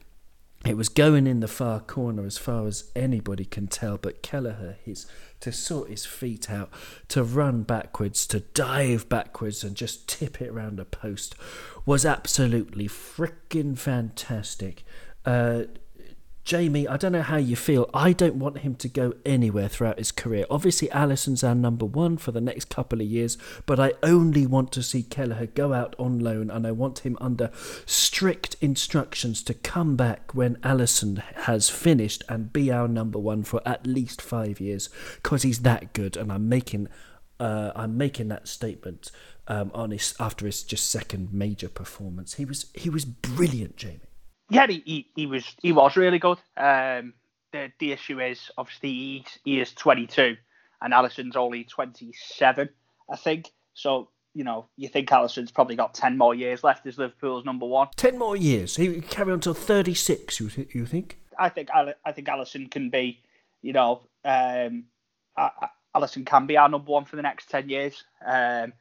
It was going in the far corner as far as anybody can tell, but Kelleher, his to sort his feet out, to run backwards, to dive backwards and just tip it around a post was absolutely freaking fantastic. Uh, Jamie, I don't know how you feel. I don't want him to go anywhere throughout his career. Obviously, Alisson's our number one for the next couple of years, but I only want to see Kelleher go out on loan and I want him under strict instructions to come back when Alisson has finished and be our number one for at least five years because he's that good. And I'm making, uh, I'm making that statement um, on his after his just second major performance. He was he was brilliant, Jamie yeah, he, he, he was he was really good. Um, the the issue is obviously he's, he is 22 and Alisson's only 27, I think. So you know, you think Alisson's probably got 10 more years left as Liverpool's number one. 10 more years. He carry on until 36. You th- you think? I think I think Alisson can be, you know, um, Alisson can be our number one for the next 10 years. Um,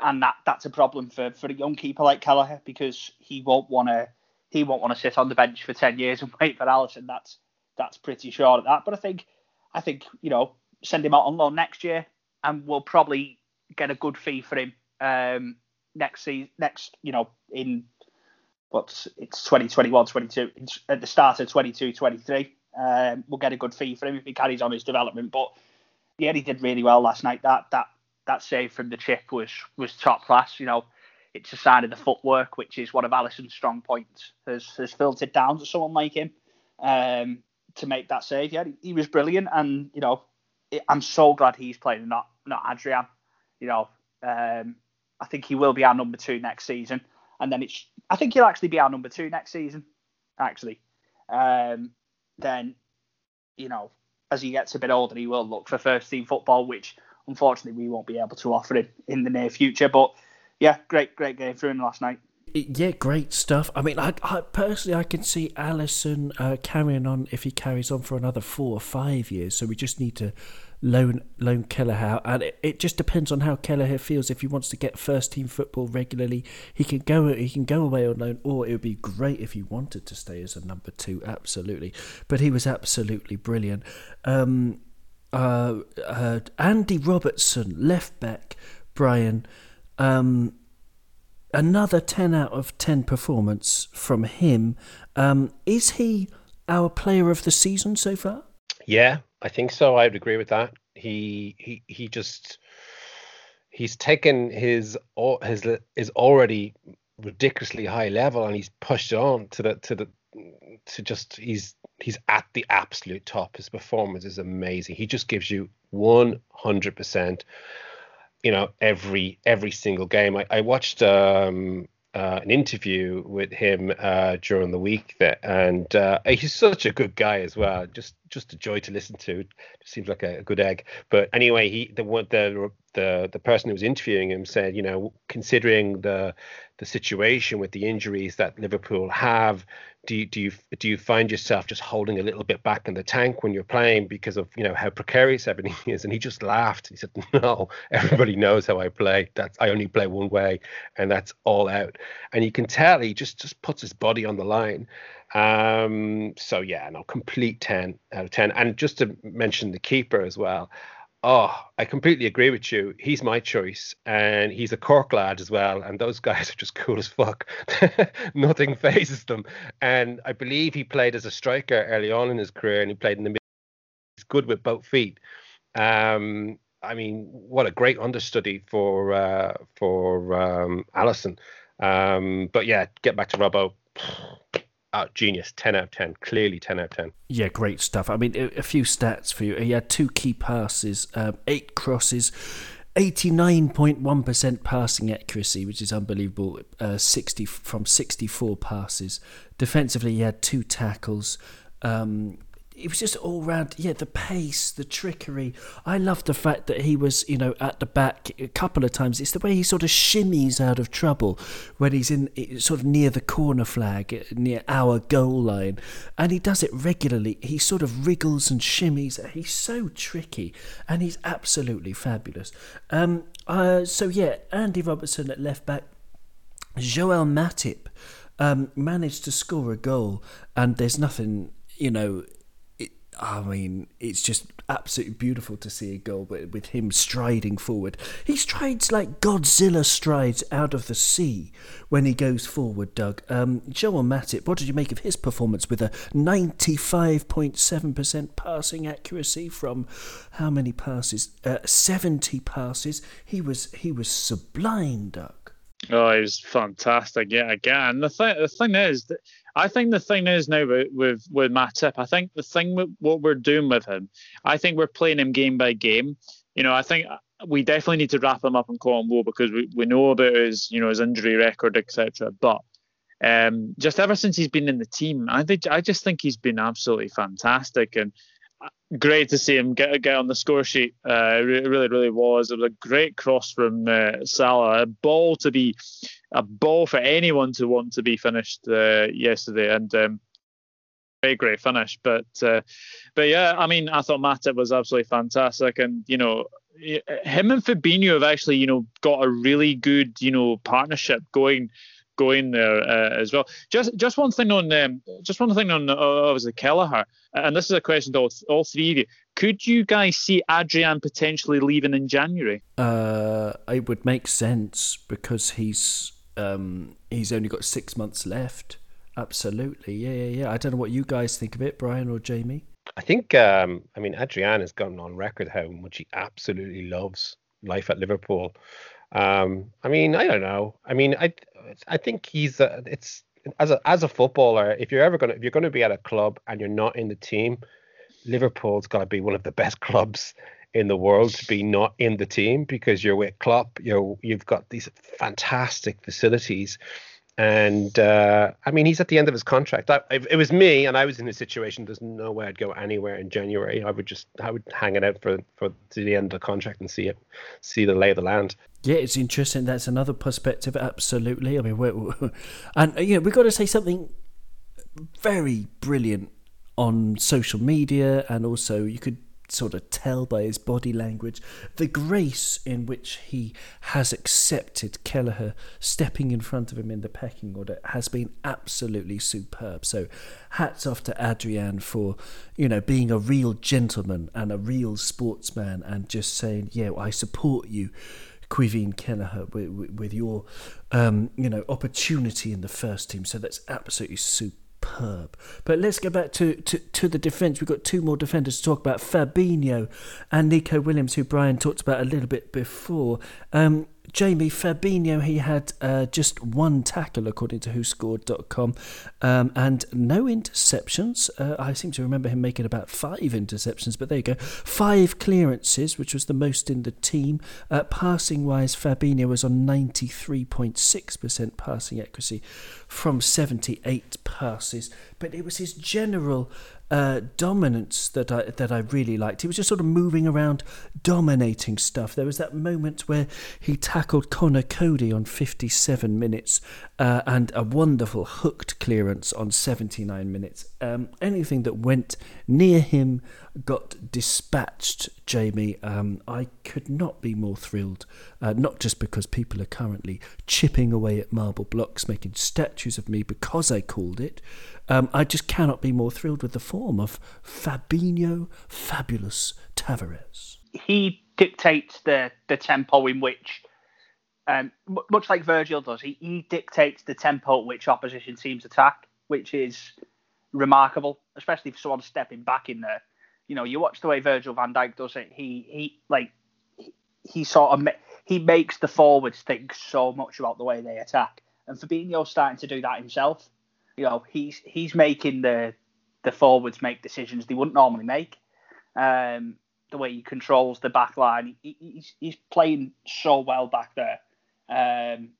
and that that's a problem for, for a young keeper like Kelleher because he won't want to he won't want to sit on the bench for ten years and (laughs) wait for Alisson. That's that's pretty sure of that. But I think I think you know send him out on loan next year, and we'll probably get a good fee for him um, next season. Next, you know, in what's it's 2021, 22 at the start of 22, 23. Um, we'll get a good fee for him if he carries on his development. But yeah, he did really well last night. That that that save from the chip was was top class. You know, it's a sign of the footwork, which is one of Alisson's strong points, has has filtered down to someone like him um, to make that save. Yeah, he, was brilliant, and you know, I'm so glad he's playing, not not Adrian. You know, um, I think he will be our number two next season, and then it's I think he'll actually be our number two next season. Actually, um, then you know, as he gets a bit older, he will look for first team football, which unfortunately we won't be able to offer him in the near future, but yeah, great, great game for him last night. Yeah, great stuff. I mean, I, I personally I can see Alisson uh, carrying on if he carries on for another four or five years. So we just need to loan loan Kelleher, and it, it just depends on how Kelleher feels. If he wants to get first team football regularly, he can go he can go away on loan, or it would be great if he wanted to stay as a number two. Absolutely, but he was absolutely brilliant. Um, uh, uh, Andy Robertson, left back, Brian. Um, another 10 out of 10 performance from him. Um, is he our player of the season so far? Yeah, I think so. I would agree with that. He he he just he's taken his his is already ridiculously high level and he's pushed on to the to the to just he's he's at the absolute top. His performance is amazing. He just gives you 100% you know every every single game. I, I watched um, uh, an interview with him uh, during the week that, and uh, he's such a good guy as well. Just just a joy to listen to. Just seems like a, a good egg. But anyway, he the the the the person who was interviewing him said, you know, considering the the situation with the injuries that Liverpool have, do you, do you do you find yourself just holding a little bit back in the tank when you're playing because of you know how precarious everything (laughs) is? And he just laughed. He said, (laughs) "No, everybody knows how I play. That's I only play one way, and that's all out." And you can tell he just just puts his body on the line. Um, so yeah, no, complete ten out of ten. And just to mention the keeper as well. Oh, I completely agree with you. He's my choice, and he's a Cork lad as well. And those (laughs) guys are just cool as fuck. (laughs) Nothing phases them. And I believe he played as a striker early on in his career, and he played in the mid. He's good with both feet. Um, I mean, what a great understudy for uh, for um, Alisson. Um, but yeah, get back to Robbo. Oh, genius. 10 out of 10. Clearly 10 out of 10. Yeah, great stuff. I mean, a, a few stats for you. He had two key passes, um, eight crosses, 89.1% passing accuracy, which is unbelievable, uh, 60 from 64 passes. Defensively, he had two tackles, um, it was just all round, yeah, the pace, the trickery. I love the fact that he was, you know, at the back a couple of times. It's the way he sort of shimmies out of trouble when he's in sort of near the corner flag, near our goal line, and he does it regularly. He sort of wriggles and shimmies. He's so tricky, and he's absolutely fabulous. Um, uh, so yeah, Andy Robertson at left back, Joel Matip. Um, managed to score a goal, and there's nothing, you know, I mean, it's just absolutely beautiful to see a goal with, with him striding forward. He strides like Godzilla strides out of the sea when he goes forward, Doug. Um, Joel Matip, what did you make of his performance with a 95.7% passing accuracy from how many passes? Uh, 70 passes. He was he was sublime, Doug. Oh, he was fantastic. Yeah, again. The thing, the thing is that I think the thing is now with with, with I think the thing with what we're doing with him, I think we're playing him game by game. You know, I think we definitely need to wrap him up and call him low because we, we know about his you know his injury record, etc. But um, just ever since he's been in the team, I think I just think he's been absolutely fantastic and great to see him get get on the score sheet. Uh, it really, really was. It was a great cross from uh, Salah. A ball to be a ball for anyone to want to be finished uh, yesterday, and um, very great finish. But uh, but yeah, I mean, I thought Matip was absolutely fantastic, and you know, him and Fabinho have actually you know got a really good you know partnership going going there uh, as well. Just just one thing on um, just one thing on uh, obviously Kelleher, and this is a question to all, all three of you. Could you guys see Adrian potentially leaving in January? Uh, it would make sense because he's um, he's only got six months left. Absolutely, yeah, yeah, yeah. I don't know what you guys think of it, Brian or Jamie. I think, um, I mean, Adrian has gotten on record how much he absolutely loves life at Liverpool. Um, I mean, I don't know. I mean, I I think he's a, it's as a as a footballer, if you're ever gonna if you're gonna be at a club and you're not in the team, Liverpool's got to be one of the (laughs) best clubs in the world to be not in the team because you're with Klopp. You're you've got these fantastic facilities, and uh, I mean he's at the end of his contract. I, if it was me and I was in his situation, there's no way I'd go anywhere in January. I would just I would hang it out for for to the end of the contract and see it, see the lay of the land. Yeah, it's interesting. That's another perspective. Absolutely. I mean, we're, we're, (laughs) and you know we've got to say something very brilliant on social media, and also you could sort of tell by his body language the grace in which he has accepted Kelleher stepping in front of him in the pecking order has been absolutely superb. So hats off to Adrian for, you know, being a real gentleman and a real sportsman and just saying, yeah, I support you. Caoimhín Kelleher with, with your, um, you know, opportunity in the first team. So that's absolutely superb superb. But let's go back to, to, to the defence. We've got two more defenders to talk about Fabinho and Neco Williams, who Brian talked about a little bit before. Um, Jamie Fabinho, he had uh, just one tackle, according to WhoScored.com, um, and no interceptions. Uh, I seem to remember him making about five interceptions, but there you go. Five clearances, which was the most in the team. Uh, passing wise, Fabinho was on 93.6% passing accuracy from 78 passes, but it was his general uh, dominance that I that I really liked. He was just sort of moving around, dominating stuff. There was that moment where he tackled Conor Coady on 57 minutes, uh, and a wonderful hooked clearance on 79 minutes. Um, anything that went near him got dispatched, Jamie. Um, I could not be more thrilled, uh, not just because people are currently chipping away at marble blocks, making statues of me because I called it. Um, I just cannot be more thrilled with the form of Fabinho Fabulous Tavares. he dictates the the tempo in which, um, much like Virgil does, he, he dictates the tempo at which opposition teams attack, which is remarkable, especially for someone stepping back in there. You know, you watch the way Virgil Van Dijk does it. He he like he, he sort of he makes the forwards think so much about the way they attack, and Fabinho starting to do that himself. You know, he's he's making the the forwards make decisions they wouldn't normally make. Um, the way he controls the back line, he, he's he's playing so well back there. Um,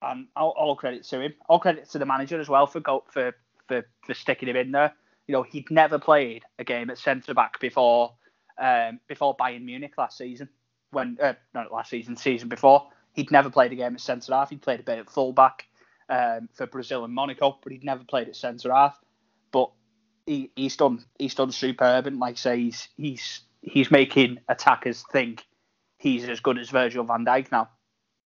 and all, all, credit to him. All credit to the manager as well for go, for for for sticking him in there. You know, he'd never played a game at centre back before um, before Bayern Munich last season. When uh, not last season, season before, he'd never played a game at centre half. He'd played a bit at full back um, for Brazil and Monaco, but he'd never played at centre half. But he, he's done he's done superb, and like I say, he's he's he's making attackers think he's as good as Virgil van Dijk now.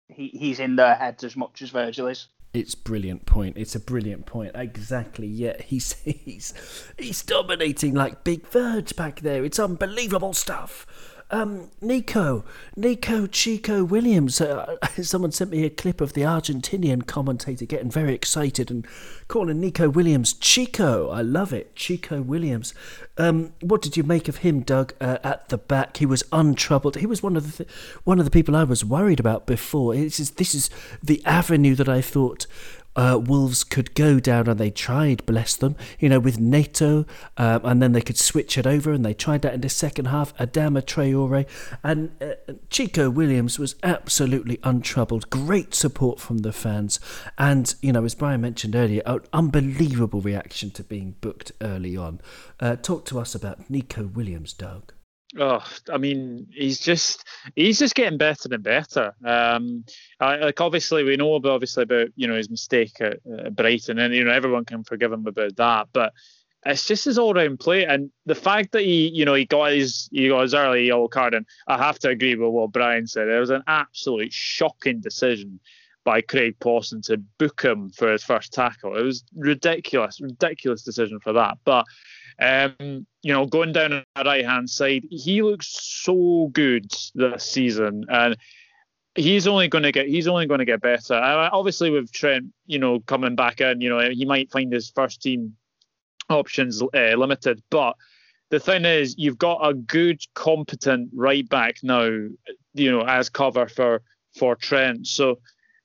He he's in their heads as much as Virgil is. It's brilliant point. It's a brilliant point. Exactly. Yeah, (laughs) he's he's he's dominating like Big Verge back there. It's unbelievable stuff. Um, Neco, Neco Chico Williams. Uh, (laughs) someone sent me a clip of the Argentinian commentator getting very excited and calling Neco Williams Chico. I love it, Chico Williams. Um, what did you make of him, Doug? Uh, at the back, he was untroubled. He was one of the th- one of the people I was worried about before. This is this is the avenue that I thought uh, Wolves could go down, and they tried, bless them, you know, with Neto, um, and then they could switch it over, and they tried that in the second half. Adama Traore and uh, Chico Williams was absolutely untroubled. Great support from the fans, and you know, as Brian mentioned earlier, an unbelievable reaction to being booked early on. Uh, talk to us about Neco Williams, Doug. Oh, I mean, he's just he's just getting better and better. Um, I, like obviously we know about obviously about you know his mistake at, at Brighton, and you know everyone can forgive him about that. But it's just his all round play, and the fact that he you know he got his he got his early yellow card, and I have to agree with what Brian said. It was an absolutely shocking decision by Craig Pawson to book him for his first tackle. It was ridiculous, ridiculous decision for that, but. Um, you know, going down on the right hand side, he looks so good this season, and he's only going to get he's only going to get better. obviously, with Trent, you know, coming back in, you know, he might find his first team options uh, limited, but the thing is, you've got a good, competent right back now, you know, as cover for for Trent. So,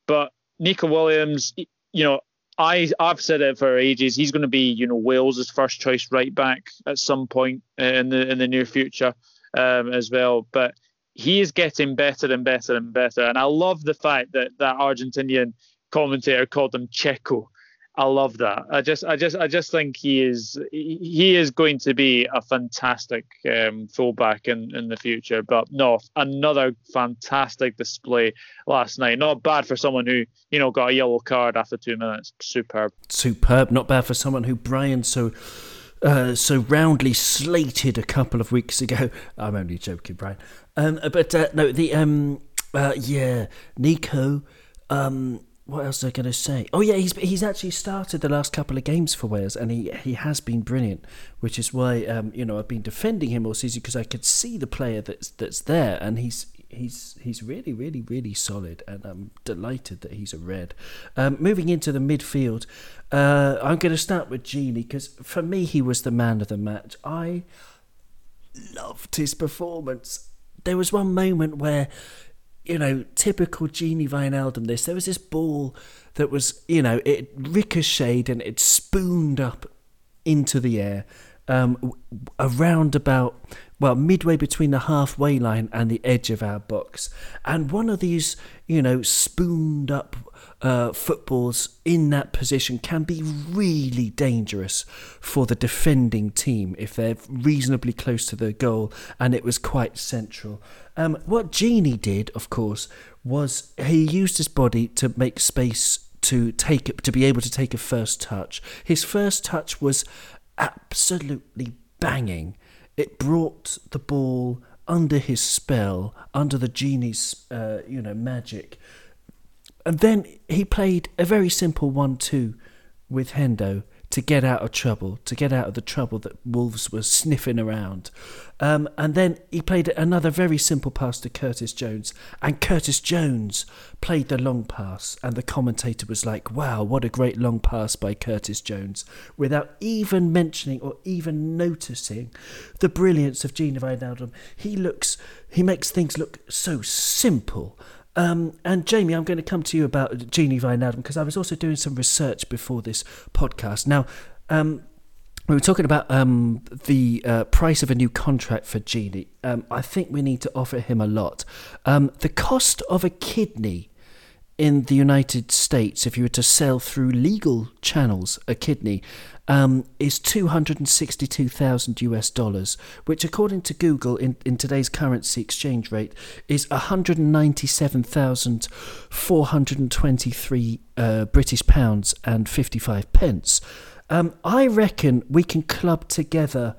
but Neco Williams, you know, I I've said it for ages. He's going to be you know Wales's first choice right back at some point in the in the near future um, as well. But he is getting better and better and better. And I love the fact that that Argentinian commentator called him Checo I love that. I just, I just, I just think he is, he is going to be a fantastic um, fullback in, in the future. But no, another fantastic display last night. Not bad for someone who, you know, got a yellow card after two minutes. Superb. Superb. Not bad for someone who Brian so. Uh, so roundly slated a couple of weeks ago. (laughs) I'm only joking, Brian. Um, but uh, no, the um, uh, yeah, Neco. Um, what else was I going to say? Oh yeah, he's he's actually started the last couple of games for Wales, and he he has been brilliant. Which is why um, you know I've been defending him all season because I could see the player that's that's there, and he's he's he's really really really solid, and I'm delighted that he's a red. Um, moving into the midfield, uh, I'm going to start with Gini because for me he was the man of the match. I loved his performance. There was one moment where you know, typical Gini Wijnaldum this. There was this ball that was, you know, it ricocheted and it spooned up into the air um, around about, well, midway between the halfway line and the edge of our box. And one of these, you know, spooned up uh, footballs in that position can be really dangerous for the defending team if they're reasonably close to the goal and it was quite central. Um, what Gini did, of course, was he used his body to make space to take to be able to take a first touch. His first touch was absolutely banging. It brought the ball under his spell, under the genie's, uh, you know, magic, and then he played a very simple one-two with Hendo to get out of trouble, to get out of the trouble that Wolves were sniffing around. Um, and then he played another very simple pass to Curtis Jones, and Curtis Jones played the long pass, and the commentator was like, "Wow, what a great long pass by Curtis Jones," without even mentioning or even noticing the brilliance of Gini Wijnaldum. He looks, he makes things look so simple. Um, and Jamie, I'm going to come to you about Gini Wijnaldum because I was also doing some research before this podcast. Now, um, we were talking about um, the uh, price of a new contract for Gini. Um, I think we need to offer him a lot. Um, the cost of a kidney in the United States, if you were to sell through legal channels a kidney, um, is 262,000 US dollars, which, according to Google, in, in today's currency exchange rate, is 197,423 uh, British pounds and 55 pence. Um, I reckon we can club together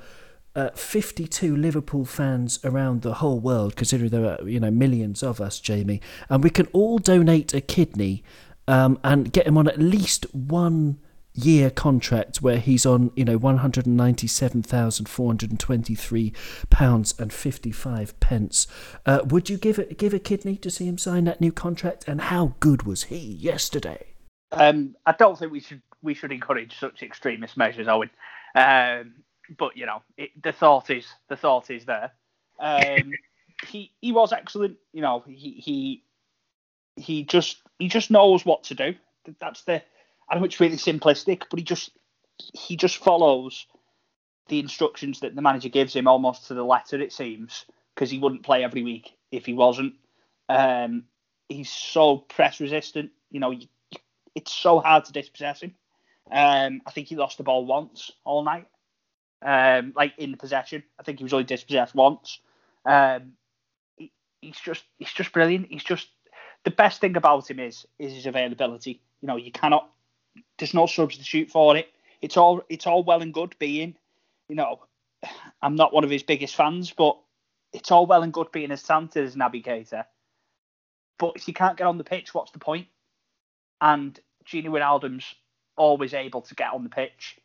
uh, 52 Liverpool fans around the whole world, considering there are you know millions of us, Jamie, and we can all donate a kidney um, and get him on at least one year contract where he's on you know 197,423 pounds and 55 pence. Uh, would you give it give a kidney to see him sign that new contract? And how good was he yesterday? Um, I don't think we should we should encourage such extremist measures, Owen. Um, but you know, it, the thought is the thought is there. Um, (laughs) he he was excellent. You know, he he he just he just knows what to do. That's the I know it's really simplistic, but he just he just follows the instructions that the manager gives him almost to the letter. It seems because he wouldn't play every week if he wasn't. Um, he's so press resistant. You know, it's so hard to dispossess him. Um, I think he lost the ball once all night, um, like in possession. I think he was only dispossessed once. Um, he, he's just he's just brilliant. He's just the best thing about him is is his availability. You know, you cannot. There's no substitute for it. It's all it's all well and good being, you know, (sighs) I'm not one of his biggest fans, but it's all well and good being as talented as Naby Keita. But if you can't get on the pitch, what's the point? And Gini Wijnaldum's always able to get on the pitch,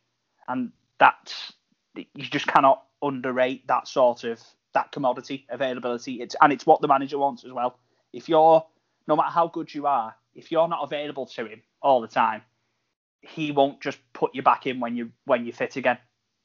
and that's you just cannot underrate that sort of that commodity availability. It's and it's what the manager wants as well. If you're no matter how good you are, if you're not available to him all the time, he won't just put you back in when you when you fit again.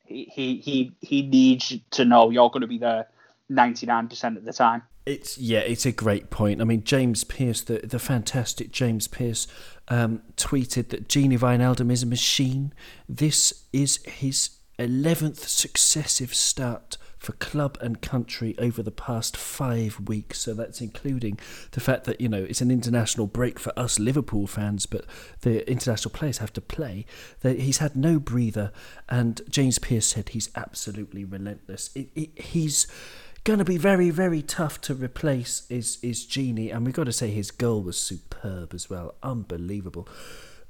He he he, he needs to know you're going to be there 99% of the time. It's yeah, it's a great point. I mean, James Pearce, the the fantastic James Pearce, um, tweeted that Gini Wijnaldum is a machine. This is his eleventh successive start for club and country over the past five weeks. So that's including the fact that you know it's an international break for us Liverpool fans, but the international players have to play. He's had no breather, and James Pearce said he's absolutely relentless. It, it, he's going to be very, very tough to replace is is Gini, and we've got to say his goal was superb as well, unbelievable.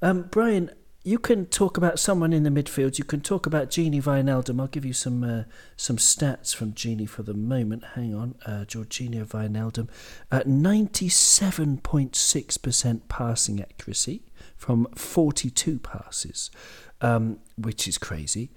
Um, Brian, you can talk about someone in the midfield. You can talk about Gini Wijnaldum. I'll give you some uh, some stats from Gini for the moment. Hang on, uh, Georginio Wijnaldum, at ninety seven point six percent passing accuracy from forty two passes, um, which is crazy.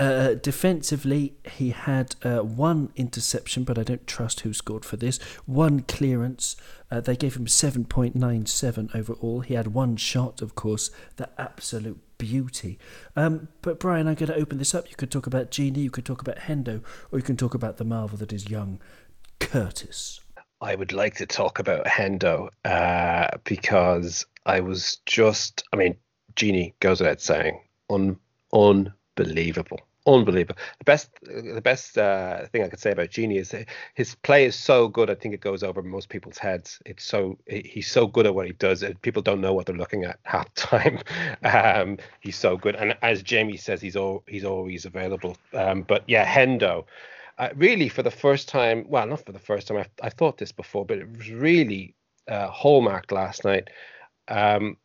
Uh, defensively, he had uh, one interception, but I don't trust WhoScored for this. One clearance. Uh, they gave him 7.97 overall. He had one shot, of course, the absolute beauty. Um, but Brian, I'm going to open this up. You could talk about Gini, you could talk about Hendo, or you can talk about the marvel that is young Curtis. I would like to talk about Hendo uh, because I was just, I mean, Gini goes without saying, un, unbelievable unbelievable. The best, the best uh, thing I could say about Gini is his play is so good. I think it goes over most people's heads. It's so he's so good at what he does. People don't know what they're looking at half time. (laughs) Um, he's so good, and as Jamie says, he's all he's always available. Um, but yeah, Hendo. Uh, really, for the first time, well, not for the first time. I, I thought this before, but it was really uh, hallmarked last night. Um,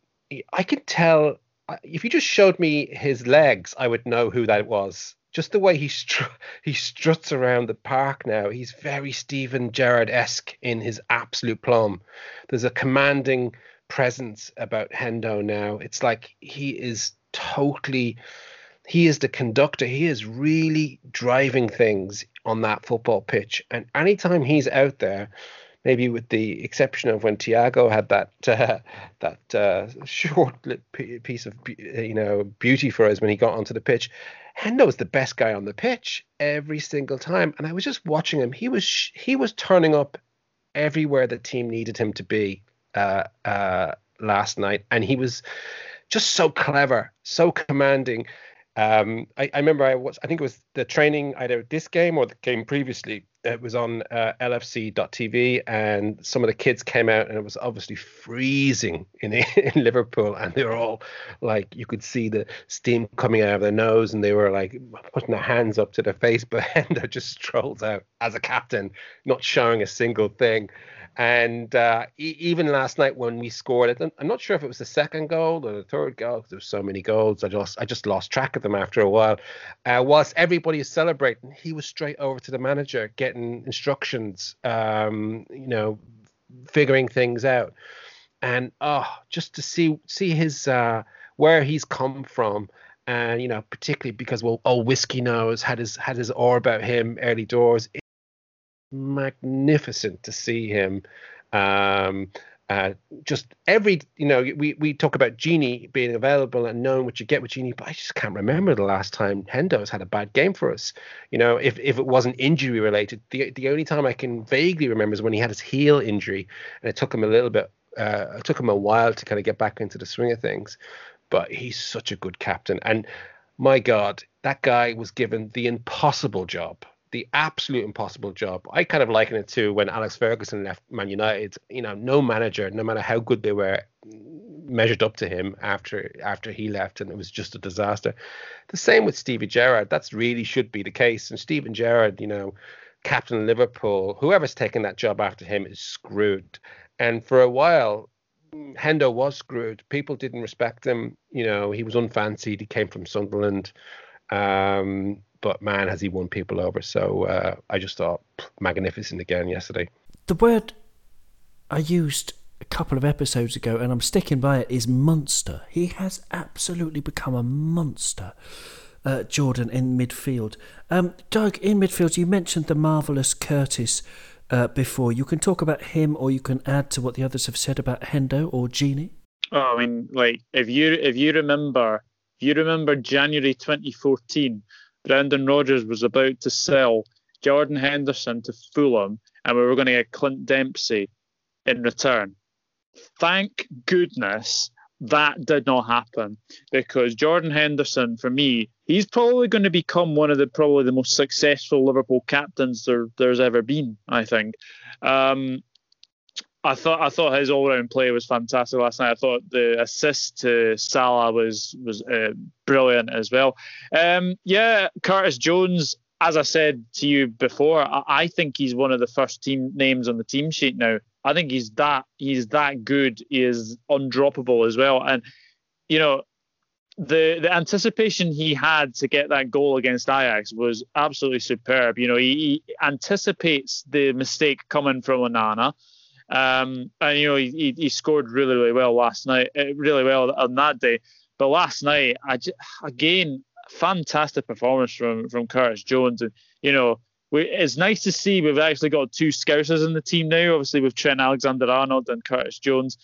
I could tell if you just showed me his legs, I would know who that was. Just the way he str- he struts around the park now, he's very Steven Gerrard esque in his absolute plum. There's a commanding presence about Hendo now. It's like he is totally he is the conductor. He is really driving things on that football pitch. And anytime he's out there, maybe with the exception of when Thiago had that (laughs) uh, that uh, short piece of you know beauty for us when he got onto the pitch, Hendo was the best guy on the pitch every single time. And I was just watching him. He was he was turning up everywhere the team needed him to be uh, uh last night, and he was just so clever, so commanding. Um, I, I, remember I was I think it was the training either this game or the game previously. It was on uh, LFC.tv, and some of the kids came out, and it was obviously freezing in (laughs) in Liverpool, and they were all like, you could see the steam coming out of their nose, and they were like putting their hands up to their face. (laughs) But Hendo just strolls out as a captain, not showing a single thing. And uh, e- even last night when we scored, it, I'm not sure if it was the second goal or the third goal because there were so many goals. I just I just lost track of them after a while. Uh, whilst everybody is celebrating, he was straight over to the manager getting instructions, um, you know, figuring things out. And oh, just to see see his uh, where he's come from and you know particularly because well old whiskey knows had his had his awe about him early doors magnificent to see him. Um, uh, just every, you know, we, we talk about Gini being available and knowing what you get with Gini but I just can't remember the last time Hendo's had a bad game for us. You know, if, if it wasn't injury related, the the only time I can vaguely remember is when he had his heel injury, and it took him a little bit, uh, it took him a while to kind of get back into the swing of things. But he's such a good captain, and my God, that guy was given the impossible job the absolute impossible job. I kind of liken it to when Alex Ferguson left Man United. You know, no manager, no matter how good they were, measured up to him after after he left, and it was just a disaster. The same with Stevie Gerrard. That's really should be the case. And Steven Gerrard, you know, captain Liverpool, whoever's taking that job after him is screwed. And for a while, Hendo was screwed. People didn't respect him. You know, he was unfancied. He came from Sunderland. Um, but man, has he won people over. So uh, I just thought magnificent again yesterday. The word I used a couple of episodes ago, and I'm sticking by it, is monster. He has absolutely become a monster. Uh, Jordan in midfield. Um, Doug, in midfield, you mentioned the marvellous Curtis uh, before. You can talk about him, or you can add to what the others have said about Hendo or Gini. Oh, I mean, like if you if you remember, if you remember January 2014 Brendan Rodgers was about to sell Jordan Henderson to Fulham and we were going to get Clint Dempsey in return. Thank goodness that did not happen because Jordan Henderson, for me, he's probably going to become one of the probably the most successful Liverpool captains there, there's ever been. I think. Um, I thought I thought his all-round play was fantastic last night. I thought the assist to Salah was was uh, brilliant as well. Um, yeah, Curtis Jones, as I said to you before, I, I, think he's one of the first team names on the team sheet now. I think he's that he's that good. He is undroppable as well, and you know. The, the anticipation he had to get that goal against Ajax was absolutely superb. You know, he, he anticipates the mistake coming from Onana um, and you know he, he scored really really well last night, uh, really well on that day. But last night, I just, again fantastic performance from from Curtis Jones, and you know we, it's nice to see we've actually got two Scousers in the team now. Obviously with Trent Alexander-Arnold and Curtis Jones.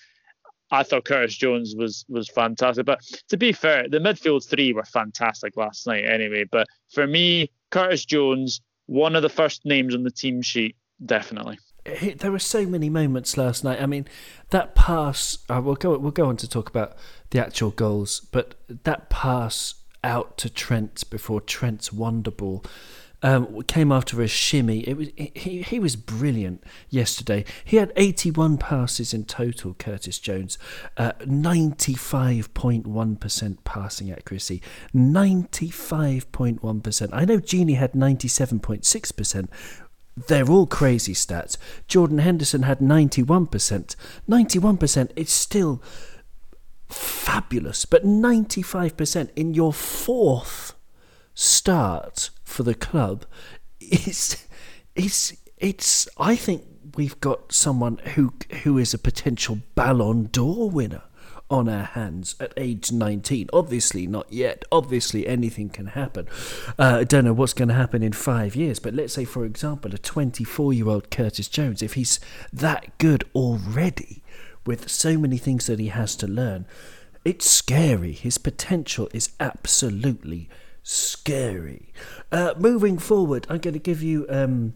I thought Curtis Jones was was fantastic, but to be fair, the midfield three were fantastic last night anyway. But for me, Curtis Jones, one of the first names on the team sheet, definitely there were so many moments last night. I mean, that pass. Uh, we'll go. We'll go on to talk about the actual goals, but that pass out to Trent before Trent's wonder ball um, came after a shimmy. It was he. He was brilliant yesterday. He had eighty-one passes in total. Curtis Jones, uh, ninety-five point one percent passing accuracy. Ninety-five point one percent. I know Gini had ninety-seven point six percent, they're all crazy stats. Jordan Henderson had 91%. 91% is still fabulous, but 95% in your fourth start for the club is is it's I think we've got someone who who is a potential Ballon d'Or winner on our hands at age 19. Obviously, not yet. Obviously, anything can happen. Uh, I don't know what's going to happen in five years, but let's say, for example, a 24 year old Curtis Jones, if he's that good already with so many things that he has to learn, it's scary. His potential is absolutely scary. Uh, moving forward, I'm going to give you. Um,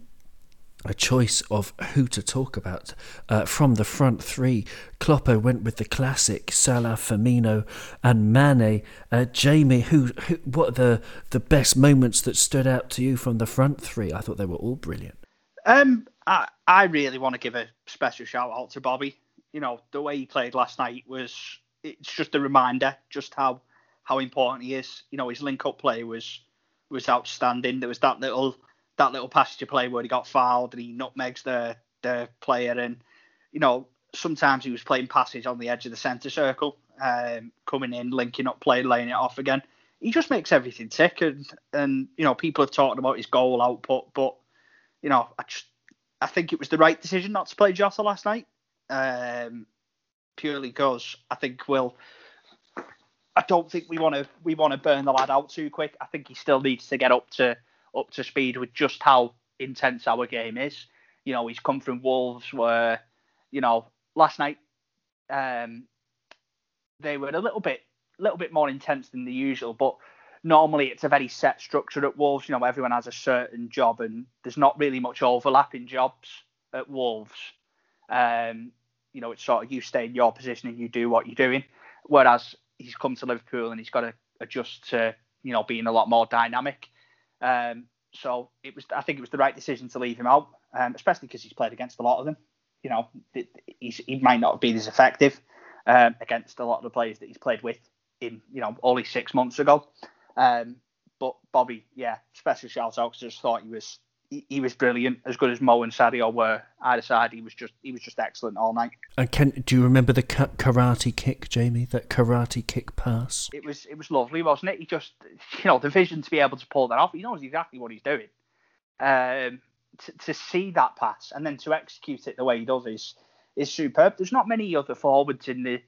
a choice of who to talk about uh, from the front three. Kloppo went with the classic Salah, Firmino, and Mane. Uh, Jamie, who, who, what are the the best moments that stood out to you from the front three? I thought they were all brilliant. Um, I I really want to give a special shout out to Bobby. You know the way he played last night was it's just a reminder just how how important he is. You know his link up play was was outstanding. There was that little that little passage of play where he got fouled and he nutmegs the the player and you know sometimes he was playing passes on the edge of the centre circle, um, coming in, linking up play, laying it off again. He just makes everything tick and and you know people have talked about his goal output, but you know I just I think it was the right decision not to play Jota last night. Um, purely because I think we'll. I don't think we want to we want to burn the lad out too quick. I think he still needs to get up to up to speed with just how intense our game is. You know, he's come from Wolves where, you know, last night um, they were a little bit, little bit more intense than the usual, but normally it's a very set structure at Wolves. You know, everyone has a certain job, and there's not really much overlapping jobs at Wolves. Um, you know, it's sort of you stay in your position and you do what you're doing. Whereas he's come to Liverpool and he's got to adjust to, you know, being a lot more dynamic. Um, so it was, I think it was the right decision to leave him out, um, especially because he's played against a lot of them. You know, he might not have been as effective um, against a lot of the players that he's played with in, you know, only six months ago. Um, but Bobby, yeah, special shout out because I just thought he was he, was brilliant, as good as Mo and Sadio were either side. He was just he was just excellent all night. And can do you remember the karate kick, Jamie? That karate kick pass. It was it was lovely, wasn't it? He just (laughs) you know the vision to be able to pull that off. He knows exactly what he's doing. Um, to, to see that pass and then to execute it the way he does is is superb. There's not many other forwards in the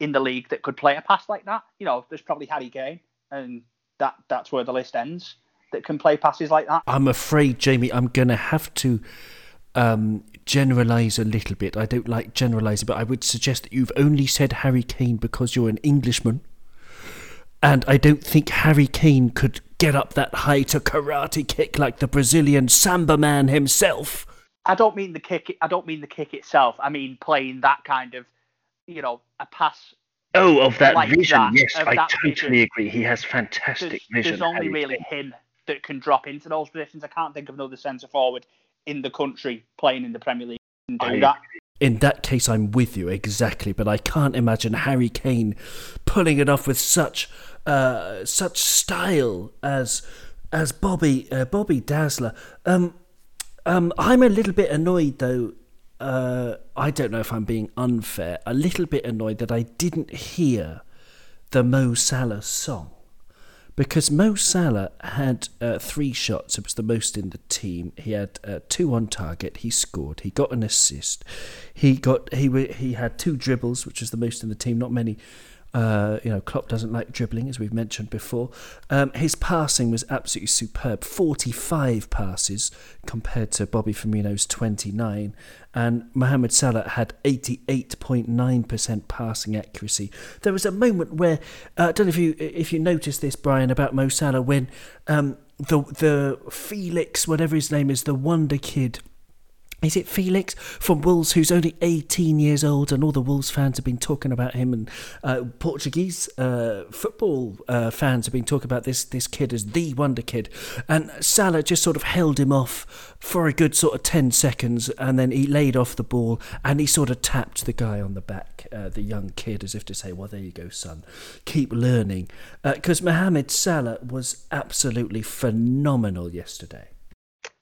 in the league that could play a pass like that. You know, there's probably Harry Kane, and that that's where the list ends that can play passes like that. I'm afraid, Jamie, I'm going to have to um, generalize a little bit. I don't like generalizing, but I would suggest that you've only said Harry Kane because you're an Englishman. And I don't think Harry Kane could get up that high to karate kick like the Brazilian samba man himself. I don't mean the kick. I don't mean the kick itself. I mean playing that kind of, you know, a pass. Oh, of that like vision. That, yes, I totally vision. agree. He has fantastic there's, vision. There's only Harry really Kane. him that can drop into those positions. I can't think of another centre forward in the country playing in the Premier League and do I, that. In that case, I'm with you exactly, but I can't imagine Harry Kane pulling it off with such uh, such style as as Bobby uh, Bobby Dazzler. Um, um, I'm a little bit annoyed though. Uh, I don't know if I'm being unfair. A little bit annoyed that I didn't hear the Mo Salah song because Mo Salah had uh, three shots. It was the most in the team. He had uh, two on target. He scored. He got an assist. He got he he had two dribbles, which was the most in the team. Not many uh, you know, Klopp doesn't like dribbling, as we've mentioned before. Um, his passing was absolutely superb 45 passes compared to Bobby Firmino's 29. And Mohamed Salah had 88.9% passing accuracy. There was a moment where, uh, I don't know if you if you noticed this, Brian, about Mo Salah, when um, the, the Felix, whatever his name is, the wonder kid, is it Felix from Wolves, who's only 18 years old, and all the Wolves fans have been talking about him, and uh, Portuguese uh, football uh, fans have been talking about this this kid as the wonder kid, and Salah just sort of held him off for a good sort of 10 seconds, and then he laid off the ball, and he sort of tapped the guy on the back, uh, the young kid, as if to say, "Well, there you go, son, keep learning," because uh, Mohamed Salah was absolutely phenomenal yesterday.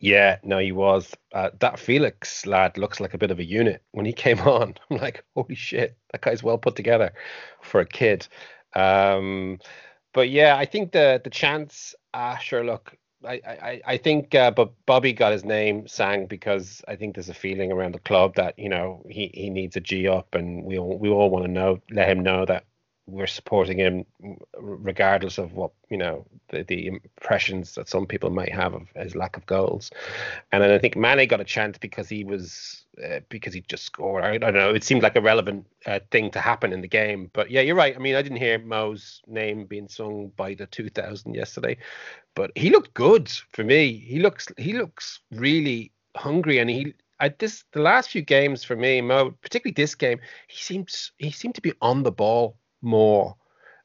Yeah, no, he was. Uh, that Felix lad looks like a bit of a unit. When he (laughs) came on, I'm like, holy shit, that guy's well put together for a kid. Um, but yeah, I think the the chance. Ah, sure. Look, I I I think, uh, but Bobby got his name sang because I think there's a feeling around the club that you know he he needs a G up, and we all we all want to know let him know that we're supporting him regardless of what you know the, the impressions that some people might have of his lack of goals. And then I think Mane got a chance because he was uh, because he just scored. I, I, don't know. It seemed like a relevant uh, thing to happen in the game. But yeah, you're right. I mean, I didn't hear Mo's name being sung by the 2000 yesterday, but he looked good for me. He looks he looks really hungry, and he I this the last few games for me, Mo, particularly this game, he seems he seemed to be on the ball more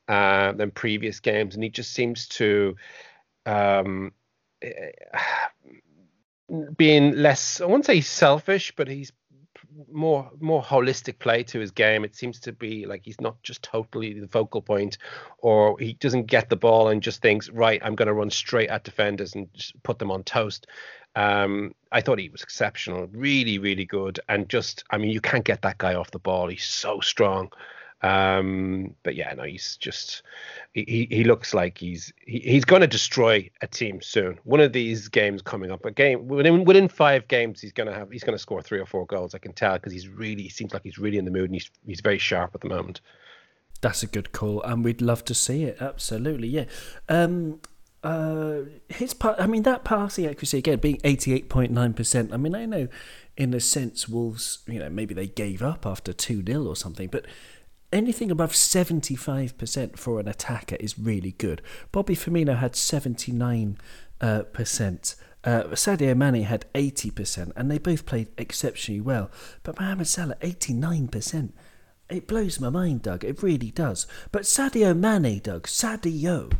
uh, than previous games, and he just seems to um, being less. I won't say selfish, but he's more more holistic play to his game. It seems to be like he's not just totally the focal point, or he doesn't get the ball and just thinks, right, I'm going to run straight at defenders and put them on toast. Um, I thought he was exceptional, really, really good, and just, I mean, you can't get that guy off the ball. He's so strong. Um, but yeah, no, he's just he, he looks like he's he, he's going to destroy a team soon. One of these games coming up, a game within within five games, he's going to have he's going to score three or four goals. I can tell because he's really he seems like he's really in the mood and he's he's very sharp at the moment. That's a good call, and we'd love to see it. Absolutely, yeah. Um, uh, his part, I mean, that passing accuracy again being eighty-eight point nine percent. I mean, I know, in a sense, Wolves, you know, maybe they gave up after two 0 or something, but anything above 75% for an attacker is really good. Bobby Firmino had 79. Uh, percent. Uh, Sadio Mane had 80%, and they both played exceptionally well. But Mohamed Salah, 89%. It blows my mind, Doug. It really does. But Sadio Mane, Doug, Sadio,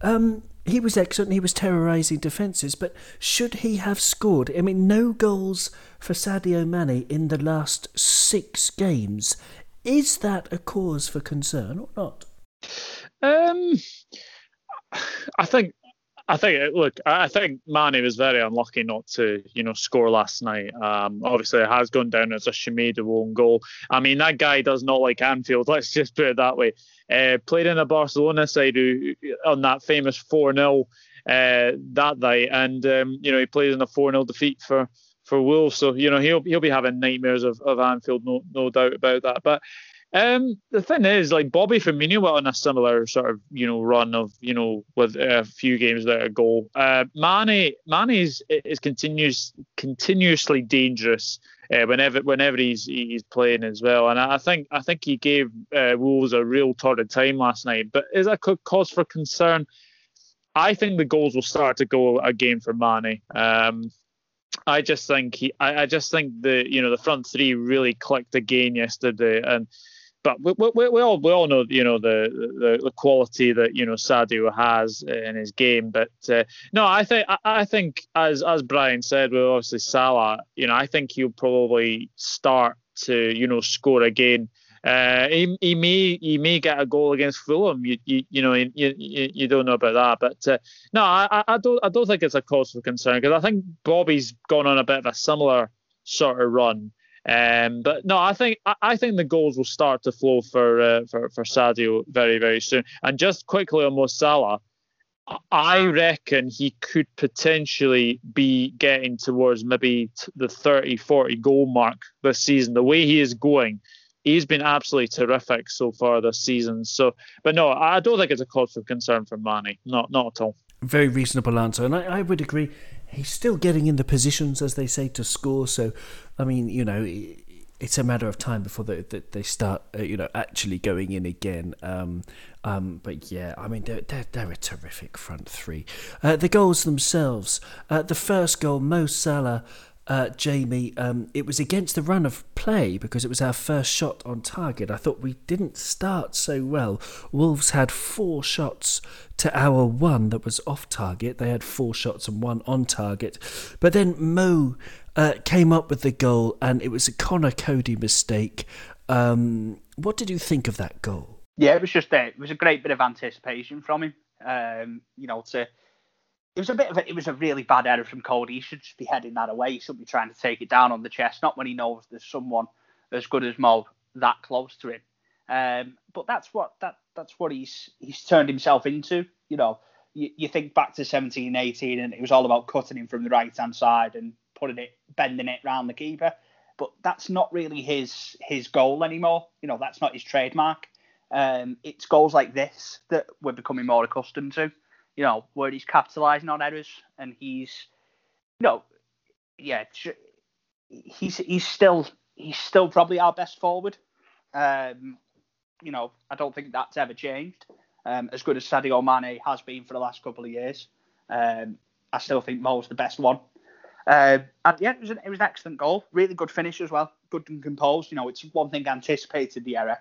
um, he was excellent. He was terrorising defences. But should he have scored? I mean, no goals for Sadio Mane in the last six games. Is that a cause for concern or not? Um, I think I think look, I think Manny was very unlucky not to, you know, score last night. Um, obviously, it has gone down as a Semedo own goal. I mean, that guy does not like Anfield. (laughs) Let's just put it that way. Uh, played in a Barcelona side who, on that famous four 0 uh, that night, and um, you know he played in a four 0 defeat for for Wolves. So you know he'll he'll be having nightmares of, of Anfield, no no doubt about that. But um, the thing is, like Bobby Firmino went on a similar sort of you know run of you know with a few games without a goal. Uh, Mane Mane is is continuous continuously dangerous uh, whenever whenever he's he's playing as well. And I think I think he gave uh, Wolves a real torrid time last night. But is that cause for concern? I think the goals will start to go again for Mane. Um, I just think he, I, I, just think the you know the front three really clicked again yesterday, and but we, we, we all we all know you know the, the, the quality that you know Sadio has in his game. But uh, no, I think I, think as as Brian said, with obviously Salah, you know, I think he'll probably start to you know score again. Uh, he, he may he may get a goal against Fulham. You you, you know you, you, you don't know about that, but uh, no, I, I don't I don't think it's a cause for concern because I think Bobby's gone on a bit of a similar sort of run. Um, but no, I think I, think the goals will start to flow for uh, for for Sadio very very soon. And just quickly on Mo Salah, I reckon he could potentially be getting towards maybe the 30 40 goal mark this season. The way he is going, he's been absolutely terrific so far this season. So, but no, I don't think it's a cause for concern for Manny. Not not at all. Very reasonable answer, and I, I would agree he's still getting in the positions, as they say, to score. So, I mean, you know, it's a matter of time before they, they start, uh, you know, actually going in again. Um, um, but yeah, I mean, they're, they're, they're a terrific front three. Uh, the goals themselves, uh, the first goal, Mo Salah uh, Jamie, um, it was against the run of play because it was our first shot on target. I thought we didn't start so well. Wolves had four shots to our one that was off target. They had four shots and one on target. But then Mo uh, came up with the goal, and it was a Conor Coady mistake. Um, what did you think of that goal? Yeah, it was just a, it was a great bit of anticipation from him. Um, you know, to it was a bit of a, it was a really bad error from Coady. He should just be heading that away. He shouldn't be trying to take it down on the chest. Not when he knows there's someone as good as Mo that close to him. Um, but that's what that that's what he's he's turned himself into. You know, you, you think back to 17, 18, and it was all about cutting him from the right hand side and putting it, bending it round the keeper. But that's not really his his goal anymore. You know, that's not his trademark. Um, it's goals like this that we're becoming more accustomed to. You know, where he's capitalising on errors and he's, you know, yeah, he's he's still he's still probably our best forward. Um, you know, I don't think that's ever changed. Um, as good as Sadio Mane has been for the last couple of years, um, I still think Mo's the best one. Uh, and yeah, it was, an, it was an excellent goal. Really good finish as well. Good and composed. You know, it's one thing anticipated the error.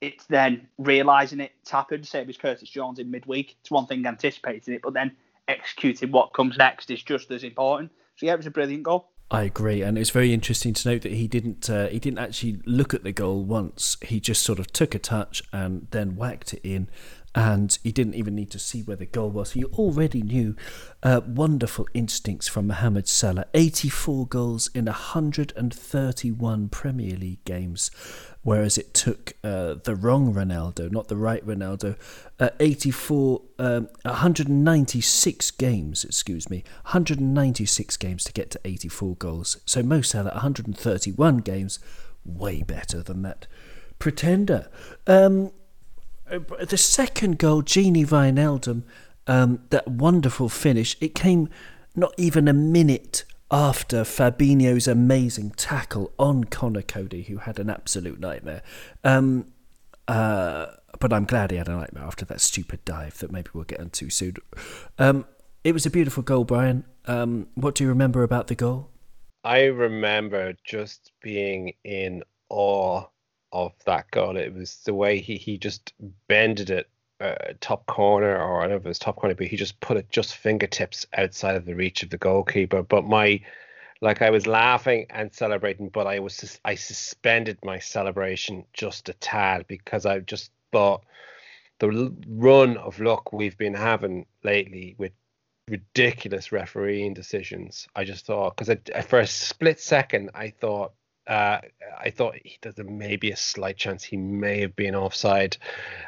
It's then realising it's happened, same as Curtis Jones in midweek. It's one thing anticipating it, but then executing what comes next is just as important. So yeah, it was a brilliant goal. I agree, and it's very interesting to note that he didn't uh, he didn't actually look at the goal once. He just sort of took a touch and then whacked it in, and he didn't even need to see where the goal was. He already knew uh, wonderful instincts from Mohamed Salah. 84 goals in 131 Premier League games, whereas it took uh, the wrong Ronaldo, not the right Ronaldo, uh, 84, um, 196 games, excuse me, 196 games to get to 84 goals. So Mo Salah, 131 games, way better than that pretender. Um, the second goal, Gini Wijnaldum, um, that wonderful finish, it came not even a minute after Fabinho's amazing tackle on Conor Coady, who had an absolute nightmare. Um, uh, but I'm glad he had a nightmare after that stupid dive that maybe we'll get into soon. Um, it was a beautiful goal, Brian. Um, what do you remember about the goal? I remember just being in awe of that goal. It was the way he, he just bended it uh, top corner, or I don't know if it was top corner, but he just put it just fingertips outside of the reach of the goalkeeper. But my, like I was laughing and celebrating, but I was I suspended my celebration just a tad because I just thought the run of luck we've been having lately with ridiculous refereeing decisions. I just thought because for a split second I thought uh, I thought there's maybe a slight chance he may have been offside.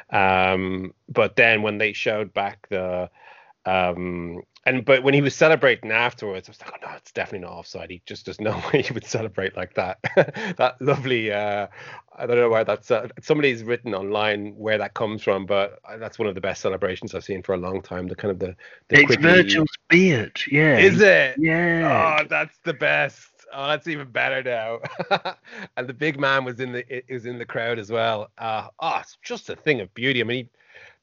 Um, but then when they showed back the um, and but when he was celebrating afterwards, I was like, oh no, it's definitely not offside. He just does no (laughs) way he would celebrate like that. (laughs) that lovely. Uh, I don't know where that's. Uh, somebody's written online where that comes from, but that's one of the best celebrations I've seen for a long time. The kind of the. the it's quickly... Virgil's beard. Yeah. Is it? Yeah. Oh, that's the best. Oh, that's even better now. (laughs) and the big man was in the is in the crowd as well. Uh, oh, it's just a thing of beauty. I mean,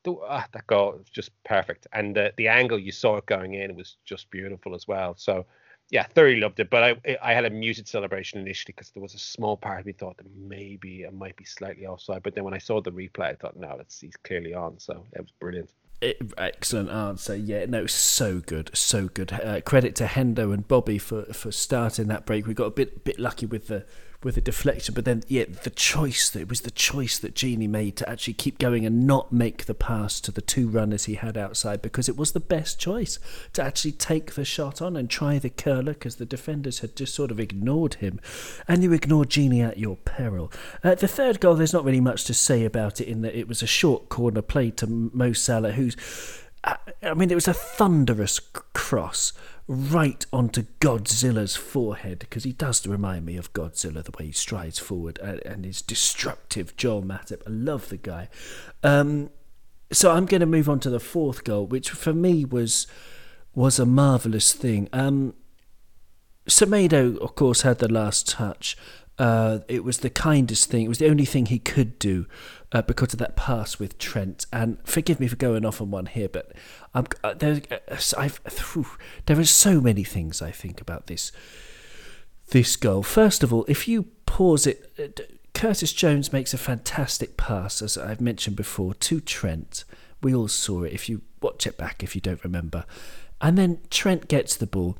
he, uh, that goal was just perfect, and the the angle you saw it going in was just beautiful as well. So, yeah, thoroughly loved it. But I I had a muted celebration initially because there was a small part of me thought that maybe it might be slightly offside. But then when I saw the replay, I thought no, that's he's clearly on. So it was brilliant. It, excellent answer. Yeah, no, so good, so good. Uh, credit to Hendo and Bobby for, for starting that break. We got a bit bit lucky with the with a deflection. But then, yeah, the choice that it was the choice that Gini made to actually keep going and not make the pass to the two runners he had outside because it was the best choice to actually take the shot on and try the curler because the defenders had just sort of ignored him, and you ignore Gini at your peril. Uh, the third goal, there's not really much to say about it in that it was a short corner played to Mo Salah, who's I mean, it was a thunderous cross right onto Godzilla's forehead because he does remind me of Godzilla the way he strides forward and, and his destructive Joel Matip. I love the guy. Um, so I'm going to move on to the fourth goal, which for me was was a marvelous thing. Um, Semedo, of course, had the last touch. Uh, it was the kindest thing. It was the only thing he could do uh, because of that pass with Trent. And forgive me for going off on one here, but I'm, uh, there, uh, I've, there are so many things I think about this this goal. First of all, if you pause it, uh, Curtis Jones makes a fantastic pass, as I've mentioned before, to Trent. We all saw it. If you watch it back, if you don't remember, and then Trent gets the ball.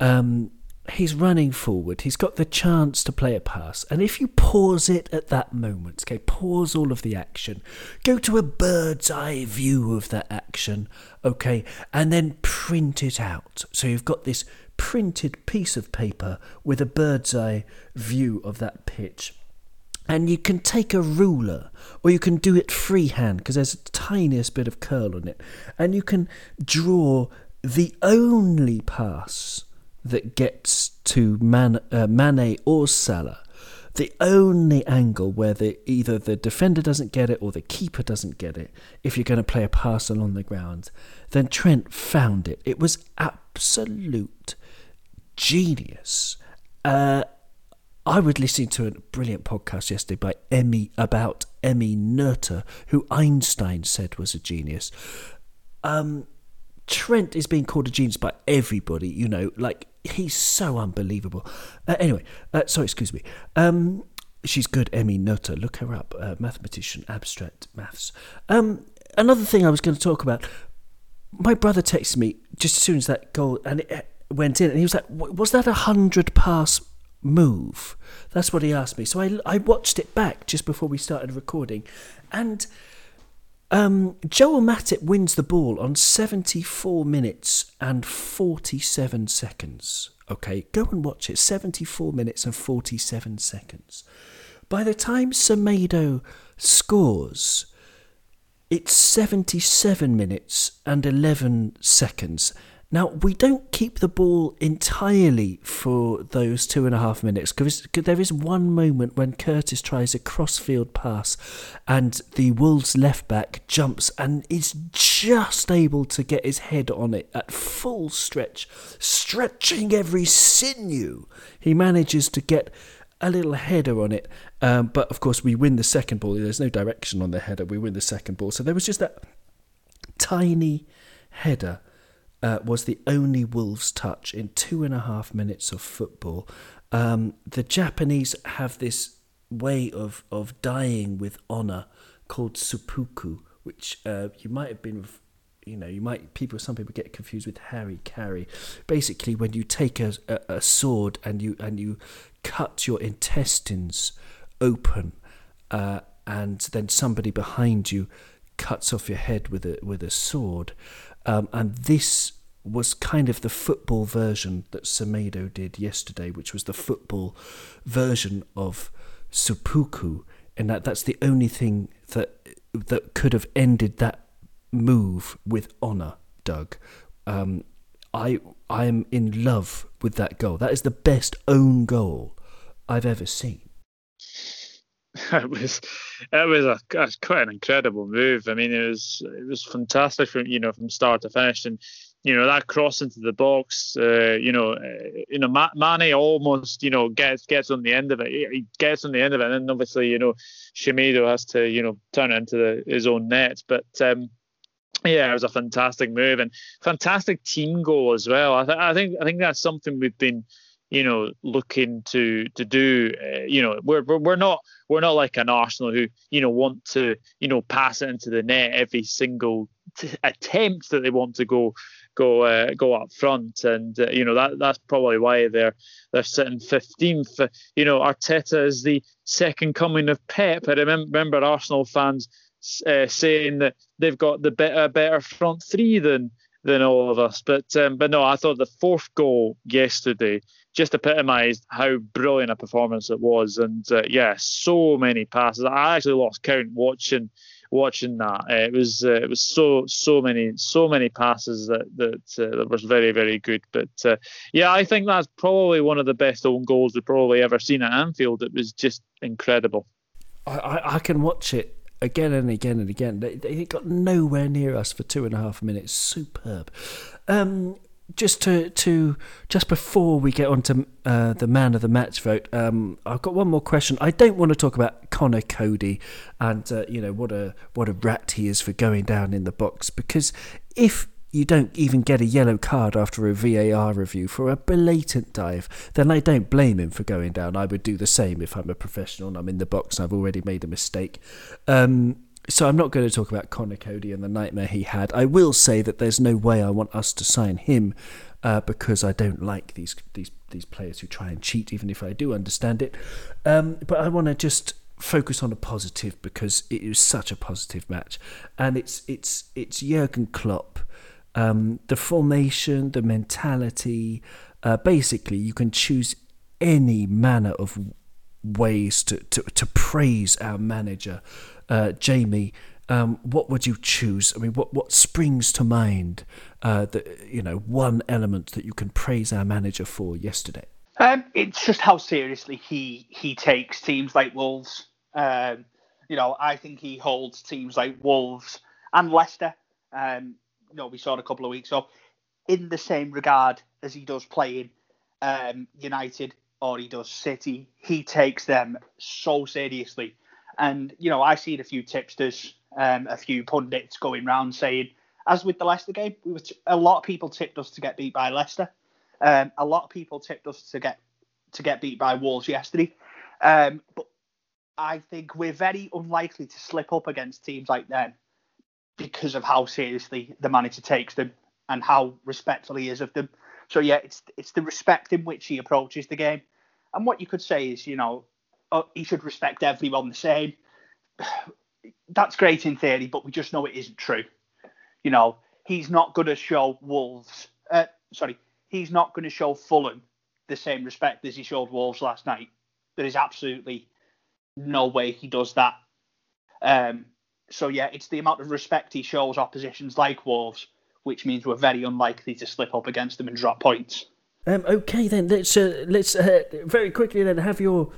Um, he's running forward. He's got the chance to play a pass. And if you pause it at that moment, okay, pause all of the action, go to a bird's eye view of that action, okay, and then print it out. So you've got this printed piece of paper with a bird's eye view of that pitch. And you can take a ruler, or you can do it freehand because there's a tiniest bit of curl on it, and you can draw the only pass that gets to Man, uh, Mane or Salah the only angle where the either the defender doesn't get it or the keeper doesn't get it, if you're going to play a pass along the ground, then Trent found it. It was absolute genius. Uh, I was listening to a brilliant podcast yesterday by Emmy about Emmy Noether, who Einstein said was a genius. Um, Trent is being called a genius by everybody, you know, like he's so unbelievable. Uh, anyway, uh, sorry, excuse me. Um, she's good, Emmy Noether. Look her up, uh, mathematician, abstract maths. Um, another thing I was going to talk about. My brother texted me just as soon as that goal and it went in, and he was like, "Was that a hundred pass move? That's what he asked me. So I, I watched it back just before we started recording. And um, Joel Matip wins the ball on 74 minutes and 47 seconds. Okay, go and watch it. 74 minutes and 47 seconds. By the time Semedo scores, it's 77 minutes and 11 seconds. Now, we don't keep the ball entirely for those two and a half minutes because there is one moment when Curtis tries a crossfield pass and the Wolves left back jumps and is just able to get his head on it at full stretch, stretching every sinew. He manages to get a little header on it, um, but of course, we win the second ball. There's no direction on the header, we win the second ball. So there was just that tiny header uh, was the only Wolves touch in two and a half minutes of football. Um, the Japanese have this way of, of dying with honour called seppuku, which uh, you might have been, you know, you might people some people get confused with hara-kiri. Basically, when you take a, a, a sword and you and you cut your intestines open, uh, and then somebody behind you cuts off your head with a with a sword. Um, and this was kind of the football version that Semedo did yesterday, which was the football version of seppuku, and that that's the only thing that that could have ended that move with honour, Doug. Um, I I am in love with that goal. That is the best own goal I've ever seen. (laughs) it was it was a, a, quite an incredible move. I mean, it was it was fantastic from you know from start to finish, and you know that cross into the box. Uh, you know, uh, you know Mane almost you know gets gets on the end of it. He gets on the end of it, and obviously you know Semedo has to you know turn it into the, his own net. But um, yeah, it was a fantastic move and fantastic team goal as well. I, th- I think I think that's something we've been you know, looking to to do. Uh, you know, we're, we're not we're not like an Arsenal who you know want to you know pass it into the net every single attempt that they want to go go uh, go up front, and uh, you know that that's probably why they're they're sitting 15th. You know, Arteta is the second coming of Pep. I remember, remember Arsenal fans uh, saying that they've got the better better front three than than all of us. But um, but no, I thought the fourth goal yesterday just epitomised how brilliant a performance it was. And uh, yeah, so many passes. I actually lost count watching watching that. Uh, it was uh, it was so so many so many passes that that, uh, that was very very good. But uh, yeah, I think that's probably one of the best own goals we've probably ever seen at Anfield. It was just incredible. I, I can watch it again and again and again. They, they got nowhere near us for two and a half minutes. Superb. Um, just to to just before we get on to uh, the man of the match vote, um, I've got one more question. I don't want to talk about Conor Coady and uh, you know what a what a rat he is for going down in the box because if you don't even get a yellow card after a VAR review for a blatant dive, then I don't blame him for going down. I would do the same if I'm a professional and I'm in the box and I've already made a mistake. Um, so I'm not going to talk about Conor Coady and the nightmare he had. I will say that there's no way I want us to sign him uh, because I don't like these these these players who try and cheat, even if I do understand it. Um, but I want to just focus on a positive because it was such a positive match, and it's it's it's Jurgen Klopp. Um, the formation, the mentality, uh, basically, you can choose any manner of ways to, to, to praise our manager uh, Jamie, um, what would you choose? I mean, what what springs to mind? Uh, you know, one element that you can praise our manager for yesterday. Um, it's just how seriously he he takes teams like Wolves. Um, you know, I think he holds teams like Wolves and Leicester. Um, you know, we saw it a couple of weeks ago in the same regard as he does playing um, United or he does City. He takes them so seriously, and you know, I see a few tipsters, um, a few pundits going around saying, as with the Leicester game, we were t- a lot of people tipped us to get beat by Leicester. Um, a lot of people tipped us to get to get beat by Wolves yesterday, um, but I think we're very unlikely to slip up against teams like them because of how seriously the manager takes them and how respectful he is of them. So yeah, it's it's the respect in which he approaches the game, and what you could say is, you know, oh, he should respect everyone the same. (sighs) That's great in theory, but we just know it isn't true. You know, he's not going to show Wolves. Uh, sorry, he's not going to show Fulham the same respect as he showed Wolves last night. There is absolutely no way he does that. Um, so yeah, it's the amount of respect he shows oppositions like Wolves, which means we're very unlikely to slip up against them and drop points. Um, okay, then let's uh, let's uh, very quickly then have your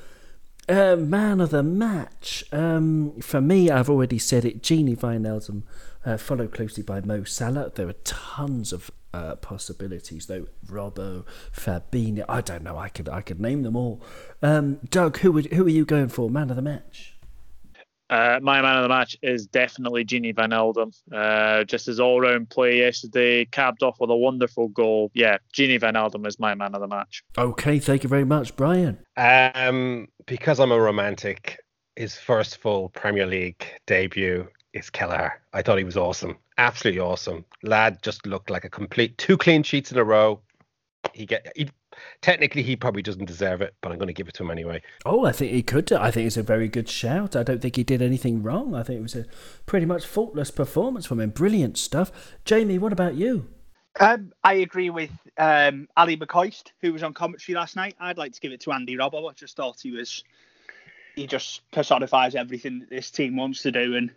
uh, man of the match. Um, for me, I've already said it. Gini Wijnaldum, uh, followed closely by Mo Salah. There are tons of uh, possibilities though. Robbo, Fabinho. I don't know. I could I could name them all. Um, Doug, who would, who are you going for? Man of the match. Uh, my man of the match is definitely Gini Wijnaldum. Uh, just his all-round play yesterday, capped off with a wonderful goal. Yeah, Gini Wijnaldum is my man of the match. Okay, thank you very much, Brian. Um, because I'm a romantic, his first full Premier League debut is Kelleher. I thought he was awesome, absolutely awesome. Lad just looked like a complete two clean sheets in a row. He get he technically he probably doesn't deserve it, but I'm going to give it to him anyway. Oh, I think he could. I think it's a very good shout. I don't think he did anything wrong. I think it was a pretty much faultless performance from him. Brilliant stuff. Jamie, what about you? Um, I agree with um, Ally McCoist, who was on commentary last night. I'd like to give it to Andy Robbo. I just thought he was, he just personifies everything that this team wants to do. And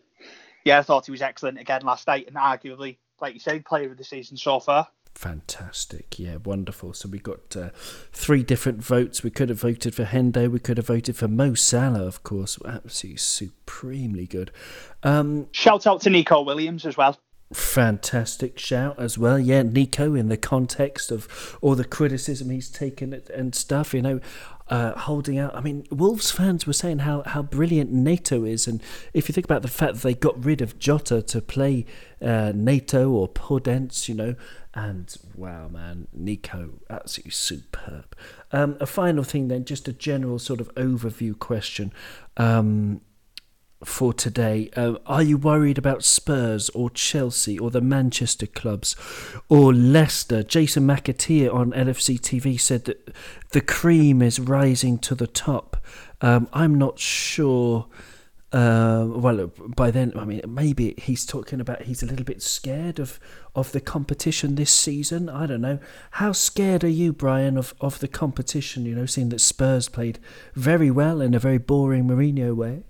yeah, I thought he was excellent again last night and arguably, like you said, player of the season so far. Fantastic. Yeah, wonderful. So we got uh, three different votes. We could have voted for Hendo. We could have voted for Mo Salah, of course. Absolutely supremely good. Um, Shout out to Neco Williams as well. Fantastic shout as well. Yeah, Neco, in the context of all the criticism he's taken and stuff, you know, uh, holding out. I mean, Wolves fans were saying how, how brilliant Neto is. And if you think about the fact that they got rid of Jota to play uh, Neto or Podence, you know, and wow, man, Neco, absolutely superb. Um, a final thing, then, just a general sort of overview question um, for today. Uh, are you worried about Spurs or Chelsea or the Manchester clubs or Leicester? Jason McAteer on LFC TV said that the cream is rising to the top. Um, I'm not sure. Uh, well, by then, I mean, maybe he's talking about he's a little bit scared of, of the competition this season. I don't know. How scared are you, Brian, of, of the competition? You know, seeing that Spurs played very well in a very boring Mourinho way.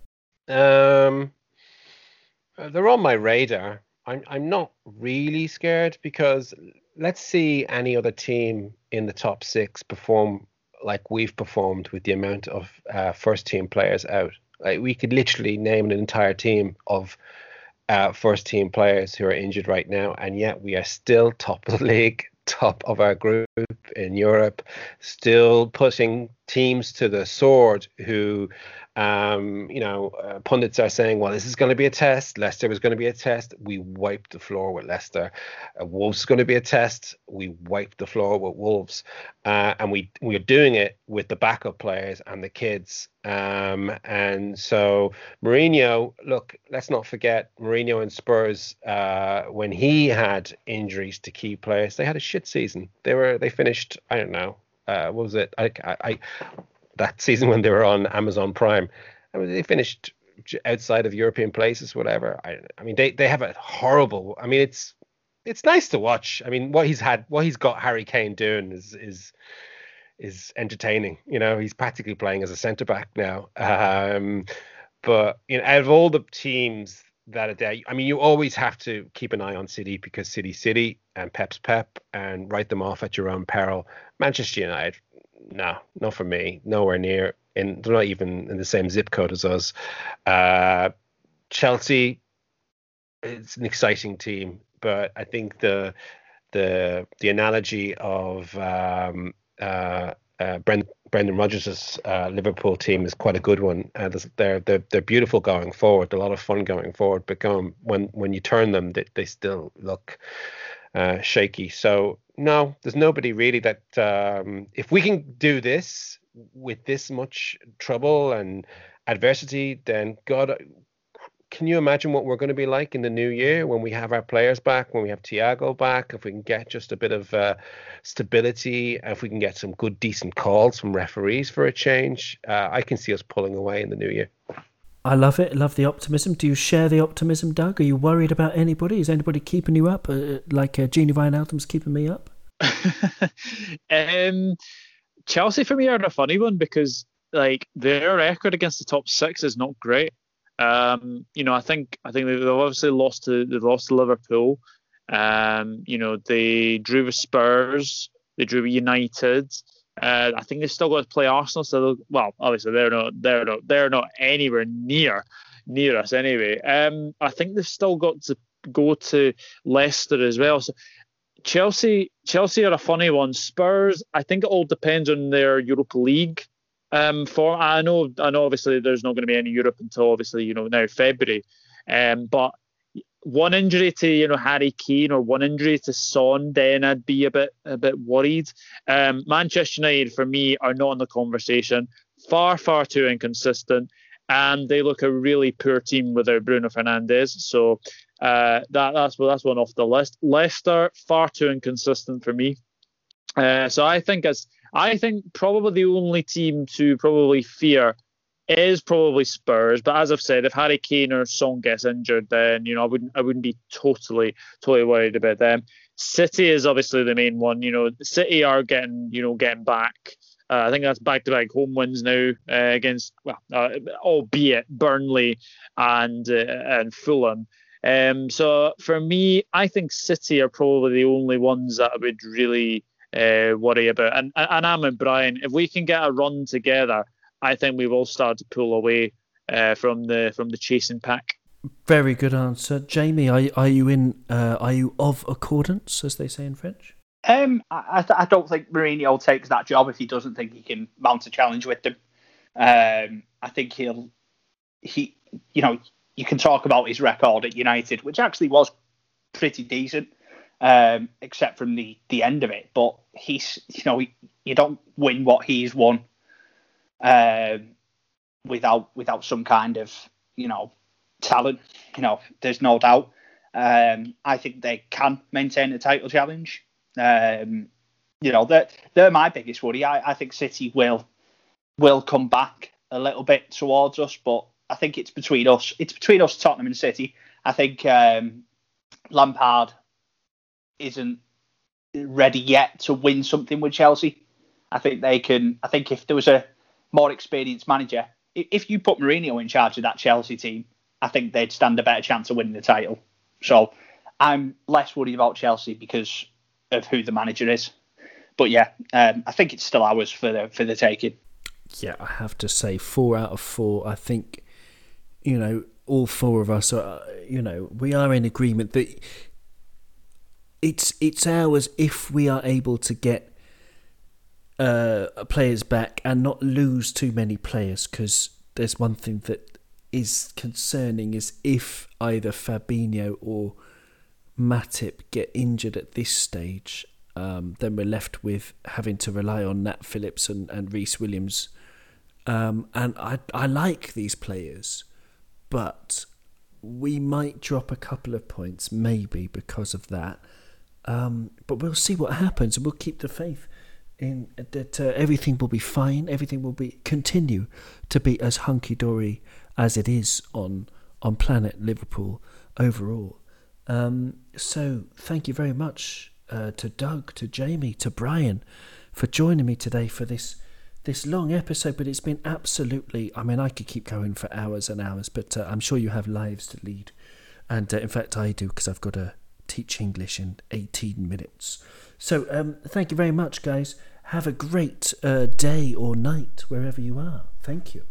Um, they're on my radar. I'm I'm not really scared because let's see any other team in the top six perform like we've performed with the amount of uh, first team players out. Like we could literally name an entire team of uh, first team players who are injured right now, and yet we are still top of the league, top of our group in Europe, still pushing teams to the sword who um, you know, uh, pundits are saying, well, this is going to be a test. Leicester was going to be a test. We wiped the floor with Leicester. Uh, Wolves is going to be a test. We wiped the floor with Wolves. Uh, and we, we are doing it with the backup players and the kids. Um, and so Mourinho, look, let's not forget Mourinho and Spurs, uh, when he had injuries to key players, they had a shit season. They were, they finished, I don't know, uh, what was it? I, I, that season when they were on Amazon Prime. I mean, they finished outside of European places, whatever. I, I mean, they, they have a horrible. I mean, it's it's nice to watch. I mean, what he's had, what he's got Harry Kane doing is is is entertaining. You know, he's practically playing as a centre back now. Um, but you know, out of all the teams that a day. I mean, you always have to keep an eye on City because City, City, and Pep's Pep, and write them off at your own peril. Manchester United, no, not for me. Nowhere near. And they're not even in the same zip code as us. Uh, Chelsea, it's an exciting team, but I think the the the analogy of um, uh, uh, Brendan, Brendan Rodgers' uh, Liverpool team is quite a good one. Uh, they're, they're they're beautiful going forward. A lot of fun going forward, but going, when when you turn them, they, they still look uh, shaky. So no, there's nobody really that um, if we can do this with this much trouble and adversity, then God, can you imagine what we're going to be like in the new year when we have our players back, when we have Thiago back, if we can get just a bit of uh, stability, if we can get some good, decent calls from referees for a change, uh, I can see us pulling away in the new year. I love it. Love the optimism. Do you share the optimism, Doug? Are you worried about anybody? Is anybody keeping you up? Uh, like uh, Gini Wijnaldum's keeping me up? (laughs) um, Chelsea for me are a funny one because like their record against the top six is not great. Um, you know, I think I think they've obviously lost to they lost to Liverpool. Um, you know, they drew with Spurs, they drew with United. Uh, I think they've still got to play Arsenal. So, well, obviously they're not they're not they're not anywhere near near us anyway. Um, I think they've still got to go to Leicester as well. So Chelsea Chelsea are a funny one. Spurs, I think it all depends on their Europa League um, for I know, I know. Obviously, there's not going to be any Europe until obviously you know now February. Um, but one injury to you know Harry Kane or one injury to Son, then I'd be a bit a bit worried. Um, Manchester United for me are not in the conversation. Far far too inconsistent, and they look a really poor team without Bruno Fernandes. So uh, that that's that's one off the list. Leicester far too inconsistent for me. Uh, so I think as I think probably the only team to probably fear is probably Spurs. But as I've said, if Harry Kane or Son gets injured, then you know I wouldn't I wouldn't be totally totally worried about them. City is obviously the main one. You know, City are getting you know getting back. Uh, I think that's back-to-back home wins now uh, against, well, uh, albeit Burnley and uh, and Fulham. Um, so for me, I think City are probably the only ones that I would really uh, worry about. And and I'm and Brian, if we can get a run together, I think we will start to pull away uh, from the from the chasing pack. Very good answer, Jamie. Are are you in? Uh, are you of accordance, as they say in French? Um, I, I don't think Mourinho takes that job if he doesn't think he can mount a challenge with them. Um, I think he'll he you know you can talk about his record at United, which actually was pretty decent um, except from the the end of it. But he's you know he, you don't win what he's won um, without without some kind of you know talent. You know, there's no doubt. Um, I think they can maintain a title challenge. Um, you know, they're, they're my biggest worry. I, I think City will will come back a little bit towards us, but I think it's between us. It's between us, Tottenham and City. I think um, Lampard isn't ready yet to win something with Chelsea. I think they can. I think if there was a more experienced manager, if you put Mourinho in charge of that Chelsea team, I think they'd stand a better chance of winning the title. So I'm less worried about Chelsea because of who the manager is. But yeah, um, I think it's still ours for the for the taking. Yeah, I have to say four out of four. I think you know all four of us are. You know we are in agreement that it's it's ours if we are able to get uh, players back and not lose too many players. Because there's one thing that is concerning is if either Fabinho or Matip get injured at this stage, um, then we're left with having to rely on Nat Phillips and, and Rhys Williams. Um, and I I like these players, but we might drop a couple of points maybe because of that. Um, but we'll see what happens, and we'll keep the faith in that uh, everything will be fine. Everything will be continue to be as hunky dory as it is on on planet Liverpool overall. Um, so thank you very much uh, to Doug, to Jamie, to Brian for joining me today for this this long episode. But it's been absolutely. I mean, I could keep going for hours and hours, but uh, I'm sure you have lives to lead, and uh, in fact, I do because I've got a teach English in 18 minutes. So, um, thank you very much, guys. have a great uh, day or night wherever you are. Thank you.